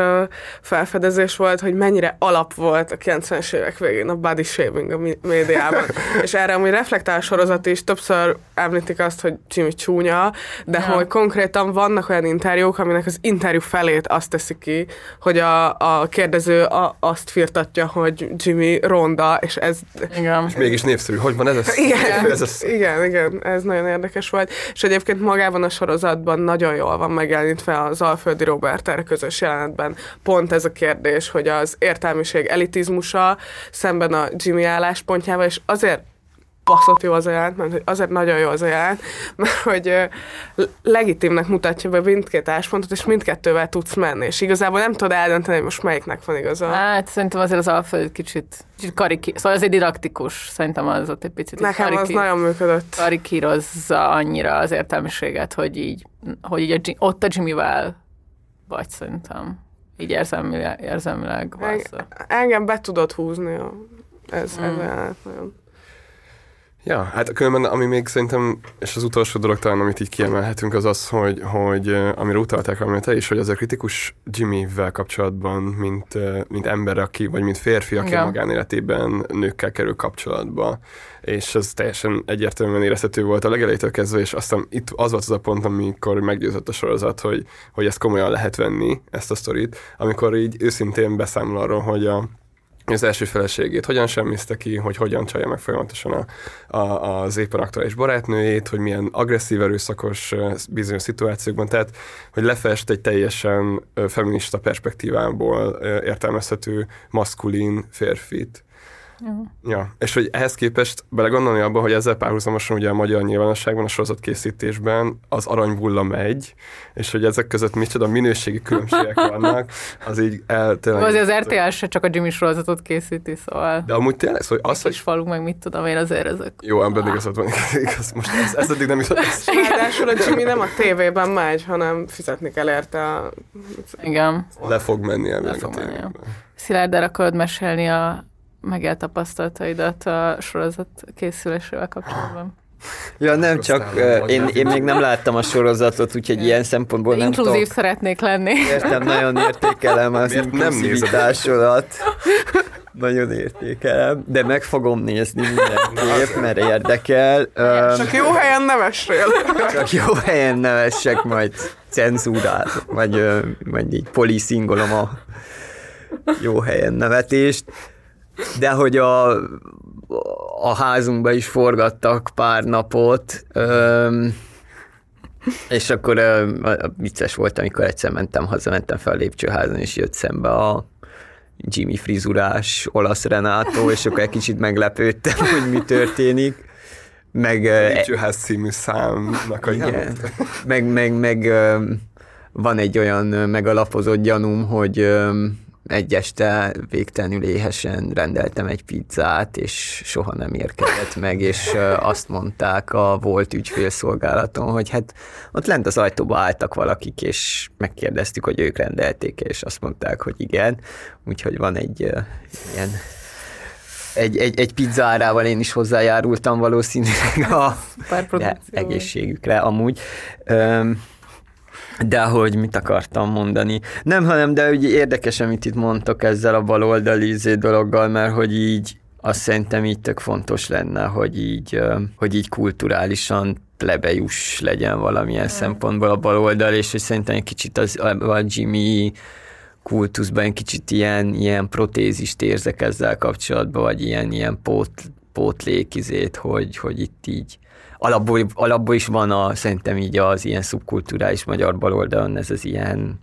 felfedezés volt, hogy mennyire alap volt a 90-es évek végén a body shaming a médiában. és erre ami reflektál a sorozat is, többször említik azt, hogy Jimmy csúnya, de Ja. hogy konkrétan vannak olyan interjúk, aminek az interjú felét azt teszi ki, hogy a, a kérdező a, azt firtatja, hogy Jimmy ronda, és ez Igen. És mégis népszerű. Hogy van ez? ez igen, ez, ez igen, igen, ez nagyon érdekes volt. És egyébként magában a sorozatban nagyon jól van megjelenítve az Alföldi Robert erre közös jelenetben pont ez a kérdés, hogy az értelmiség elitizmusa szemben a Jimmy álláspontjával, és azért baszott jó az a jelent, mert azért nagyon jó az a jelent, mert hogy legitimnek mutatja be mindkét álláspontot, és mindkettővel tudsz menni, és igazából nem tudod eldönteni, hogy most melyiknek van igaza. Hát szerintem azért az Alföld kicsit, kicsit kariki, szóval azért didaktikus, szerintem az ott egy picit Nekem az kariki, nagyon működött. karikírozza annyira az értelmiséget, hogy így, hogy így a, ott a Jimmyvel vagy szerintem. Így érzelmileg, érzelmileg Eng- engem be tudod húzni a, ez, Mm. ez a nagyon. Ja, hát különben ami még szerintem, és az utolsó dolog talán, amit így kiemelhetünk, az az, hogy, hogy amire utalták amire te is, hogy az a kritikus Jimmyvel kapcsolatban, mint, mint ember, aki, vagy mint férfi, aki Igen. a magánéletében nőkkel kerül kapcsolatba, és ez teljesen egyértelműen érezhető volt a legelejétől kezdve, és aztán itt az volt az a pont, amikor meggyőzött a sorozat, hogy, hogy ezt komolyan lehet venni, ezt a sztorit, amikor így őszintén beszámol arról, hogy a, az első feleségét hogyan semmiszte ki, hogy hogyan csalja meg folyamatosan a, a, az éppen aktuális barátnőjét, hogy milyen agresszív, erőszakos bizonyos szituációkban, tehát hogy lefest egy teljesen feminista perspektívából értelmezhető maszkulin férfit. Ja, és hogy ehhez képest belegondolni abba, hogy ezzel párhuzamosan ugye a magyar nyilvánosságban, a sorozat készítésben az aranybulla megy, és hogy ezek között micsoda minőségi különbségek vannak, az így el, tényleg... Azért az RTL se csak a Jimmy sorozatot készíti, szóval De amúgy tényleg, szóval az, hogy falunk, meg mit tudom én, azért ezek. jó, ebben igazad van, igaz, most ez, ez eddig nem is, Ráadásul a Jimmy nem a tévében megy, hanem fizetni kell érte a... Igen. le fog menni elvileg a fog menni. Szilárd, el akarod mesélni a megélt tapasztalataidat a sorozat készülésével kapcsolatban? Ja, nem csak, uh, én, én még nem láttam a sorozatot, úgyhogy ilyen szempontból nem Inkluzív tudok. szeretnék lenni. Értem, nagyon értékelem az Miért inkluzivitásodat. Nagyon értékelem, de meg fogom nézni mindenképp, mert érdekel. Csak jó helyen nevessél. Csak jó helyen nevessek, majd cenzúrát, vagy, vagy így poliszingolom a jó helyen nevetést. De hogy a, a házunkba is forgattak pár napot, öm, és akkor ö, vicces volt, amikor egyszer mentem haza, mentem fel a lépcsőházon, és jött szembe a Jimmy frizurás olasz Renátó, és akkor egy kicsit meglepődtem, hogy mi történik. Meg, ö, Lépcsőház című számnak a igen. Meg, meg, meg van egy olyan megalapozott gyanúm, hogy ö, egy este végtelenül éhesen rendeltem egy pizzát, és soha nem érkezett meg, és azt mondták a volt ügyfélszolgálaton, hogy hát ott lent az ajtóba álltak valakik, és megkérdeztük, hogy ők rendelték és azt mondták, hogy igen. Úgyhogy van egy ilyen egy, egy, egy pizzárával én is hozzájárultam valószínűleg a, de egészségükre amúgy. Öm, de hogy mit akartam mondani? Nem, hanem, de ugye érdekes, amit itt mondtok ezzel a baloldali izé dologgal, mert hogy így azt szerintem így tök fontos lenne, hogy így, hogy így kulturálisan plebejus legyen valamilyen szempontból a baloldal, és hogy szerintem egy kicsit az, a Jimmy kultuszban egy kicsit ilyen, ilyen protézist érzek ezzel kapcsolatban, vagy ilyen, ilyen pót, pótlékizét, hogy, hogy itt így alapból, alapból is van a, szerintem így az ilyen szubkulturális magyar baloldalon ez az ilyen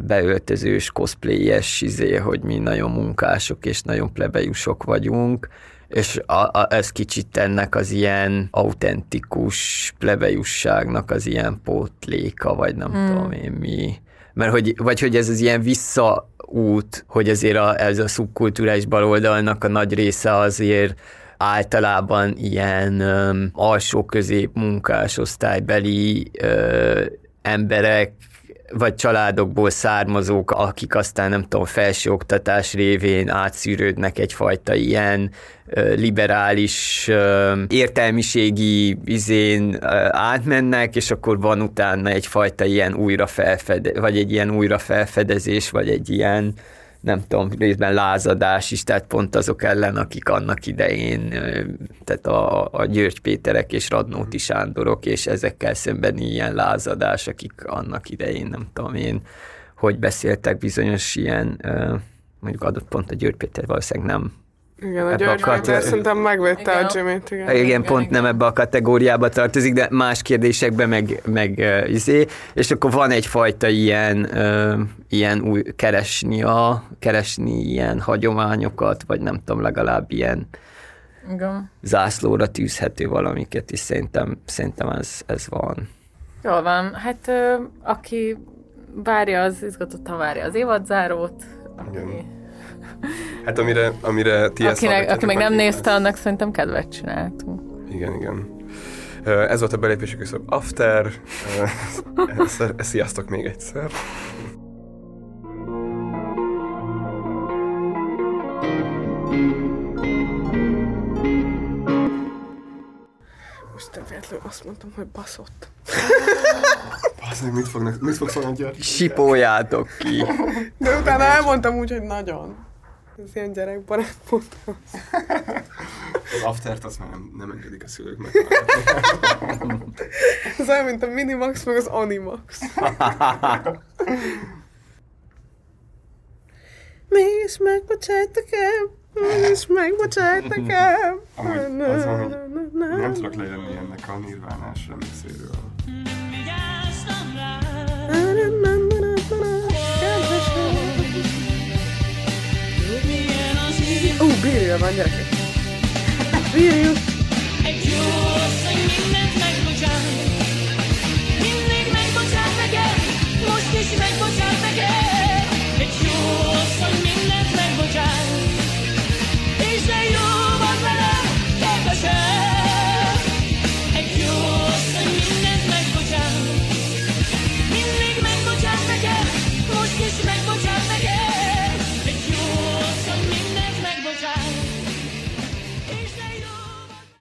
beöltözős, cosplayes izé, hogy mi nagyon munkások és nagyon plebejusok vagyunk, és a, a, ez kicsit ennek az ilyen autentikus plebejusságnak az ilyen pótléka, vagy nem Hmm. mm. tudom én mi. Mert hogy, vagy hogy ez az ilyen visszaút, hogy azért a, ez a szubkulturális baloldalnak a nagy része azért általában ilyen öm, alsó közép munkás osztálybeli ö, emberek vagy családokból származók, akik aztán nem tudom, felsőoktatás révén átszűrődnek egyfajta ilyen liberális értelmiségi izén átmennek, és akkor van utána egyfajta ilyen újra felfede, vagy egy ilyen újra felfedezés, vagy egy ilyen nem tudom, részben lázadás is, tehát pont azok ellen, akik annak idején, tehát a, a György Péterek és Radnóti Sándorok, és ezekkel szemben ilyen lázadás, akik annak idején, nem tudom én, hogy beszéltek bizonyos ilyen, mondjuk adott pont a György Péter valószínűleg nem Igen, a akart- Péter szerintem megvédte a Igen. Jimmy-t, igen. igen, igen, pont igen. nem ebbe a kategóriába tartozik, de más kérdésekben meg, meg uh, izé, és akkor van egyfajta ilyen, uh, ilyen új, keresni, a, keresni ilyen hagyományokat, vagy nem tudom, legalább ilyen Igen. zászlóra tűzhető valamiket, és szerintem, szerintem ez, ez van. Jól van. Hát ö, aki várja, az izgatottan várja az évadzárót. Aki, Igen. Hát amire, amire ti ezt akinek, aki még nem nézte, lesz. annak szerintem kedvet csináltunk. Igen, igen. Ez volt a belépési küszöb After. Sziasztok még egyszer. Most véletlenül azt mondtam, hogy baszott. Bazdmeg, mit, fognak, mit fogsz mondani, György? Sipoljátok ki! De utána elmondtam úgy, hogy nagyon. Ez ilyen gyerekbarát. Az Aftert azt már nem, nem engedik a szülők meg. Ez olyan, mint a Minimax, meg az Animax. Megbocsájt nekem, mégis megbocsájt nekem. Amúgy az van, hogy Nem tudok lejönni ennek a nirvánás remixéről. Ú, uh, bírja van, gyerekek. Bírjuk! Egy jó asszony mindent megbocsát, mindig megbocsát nekem, most is megbocsát.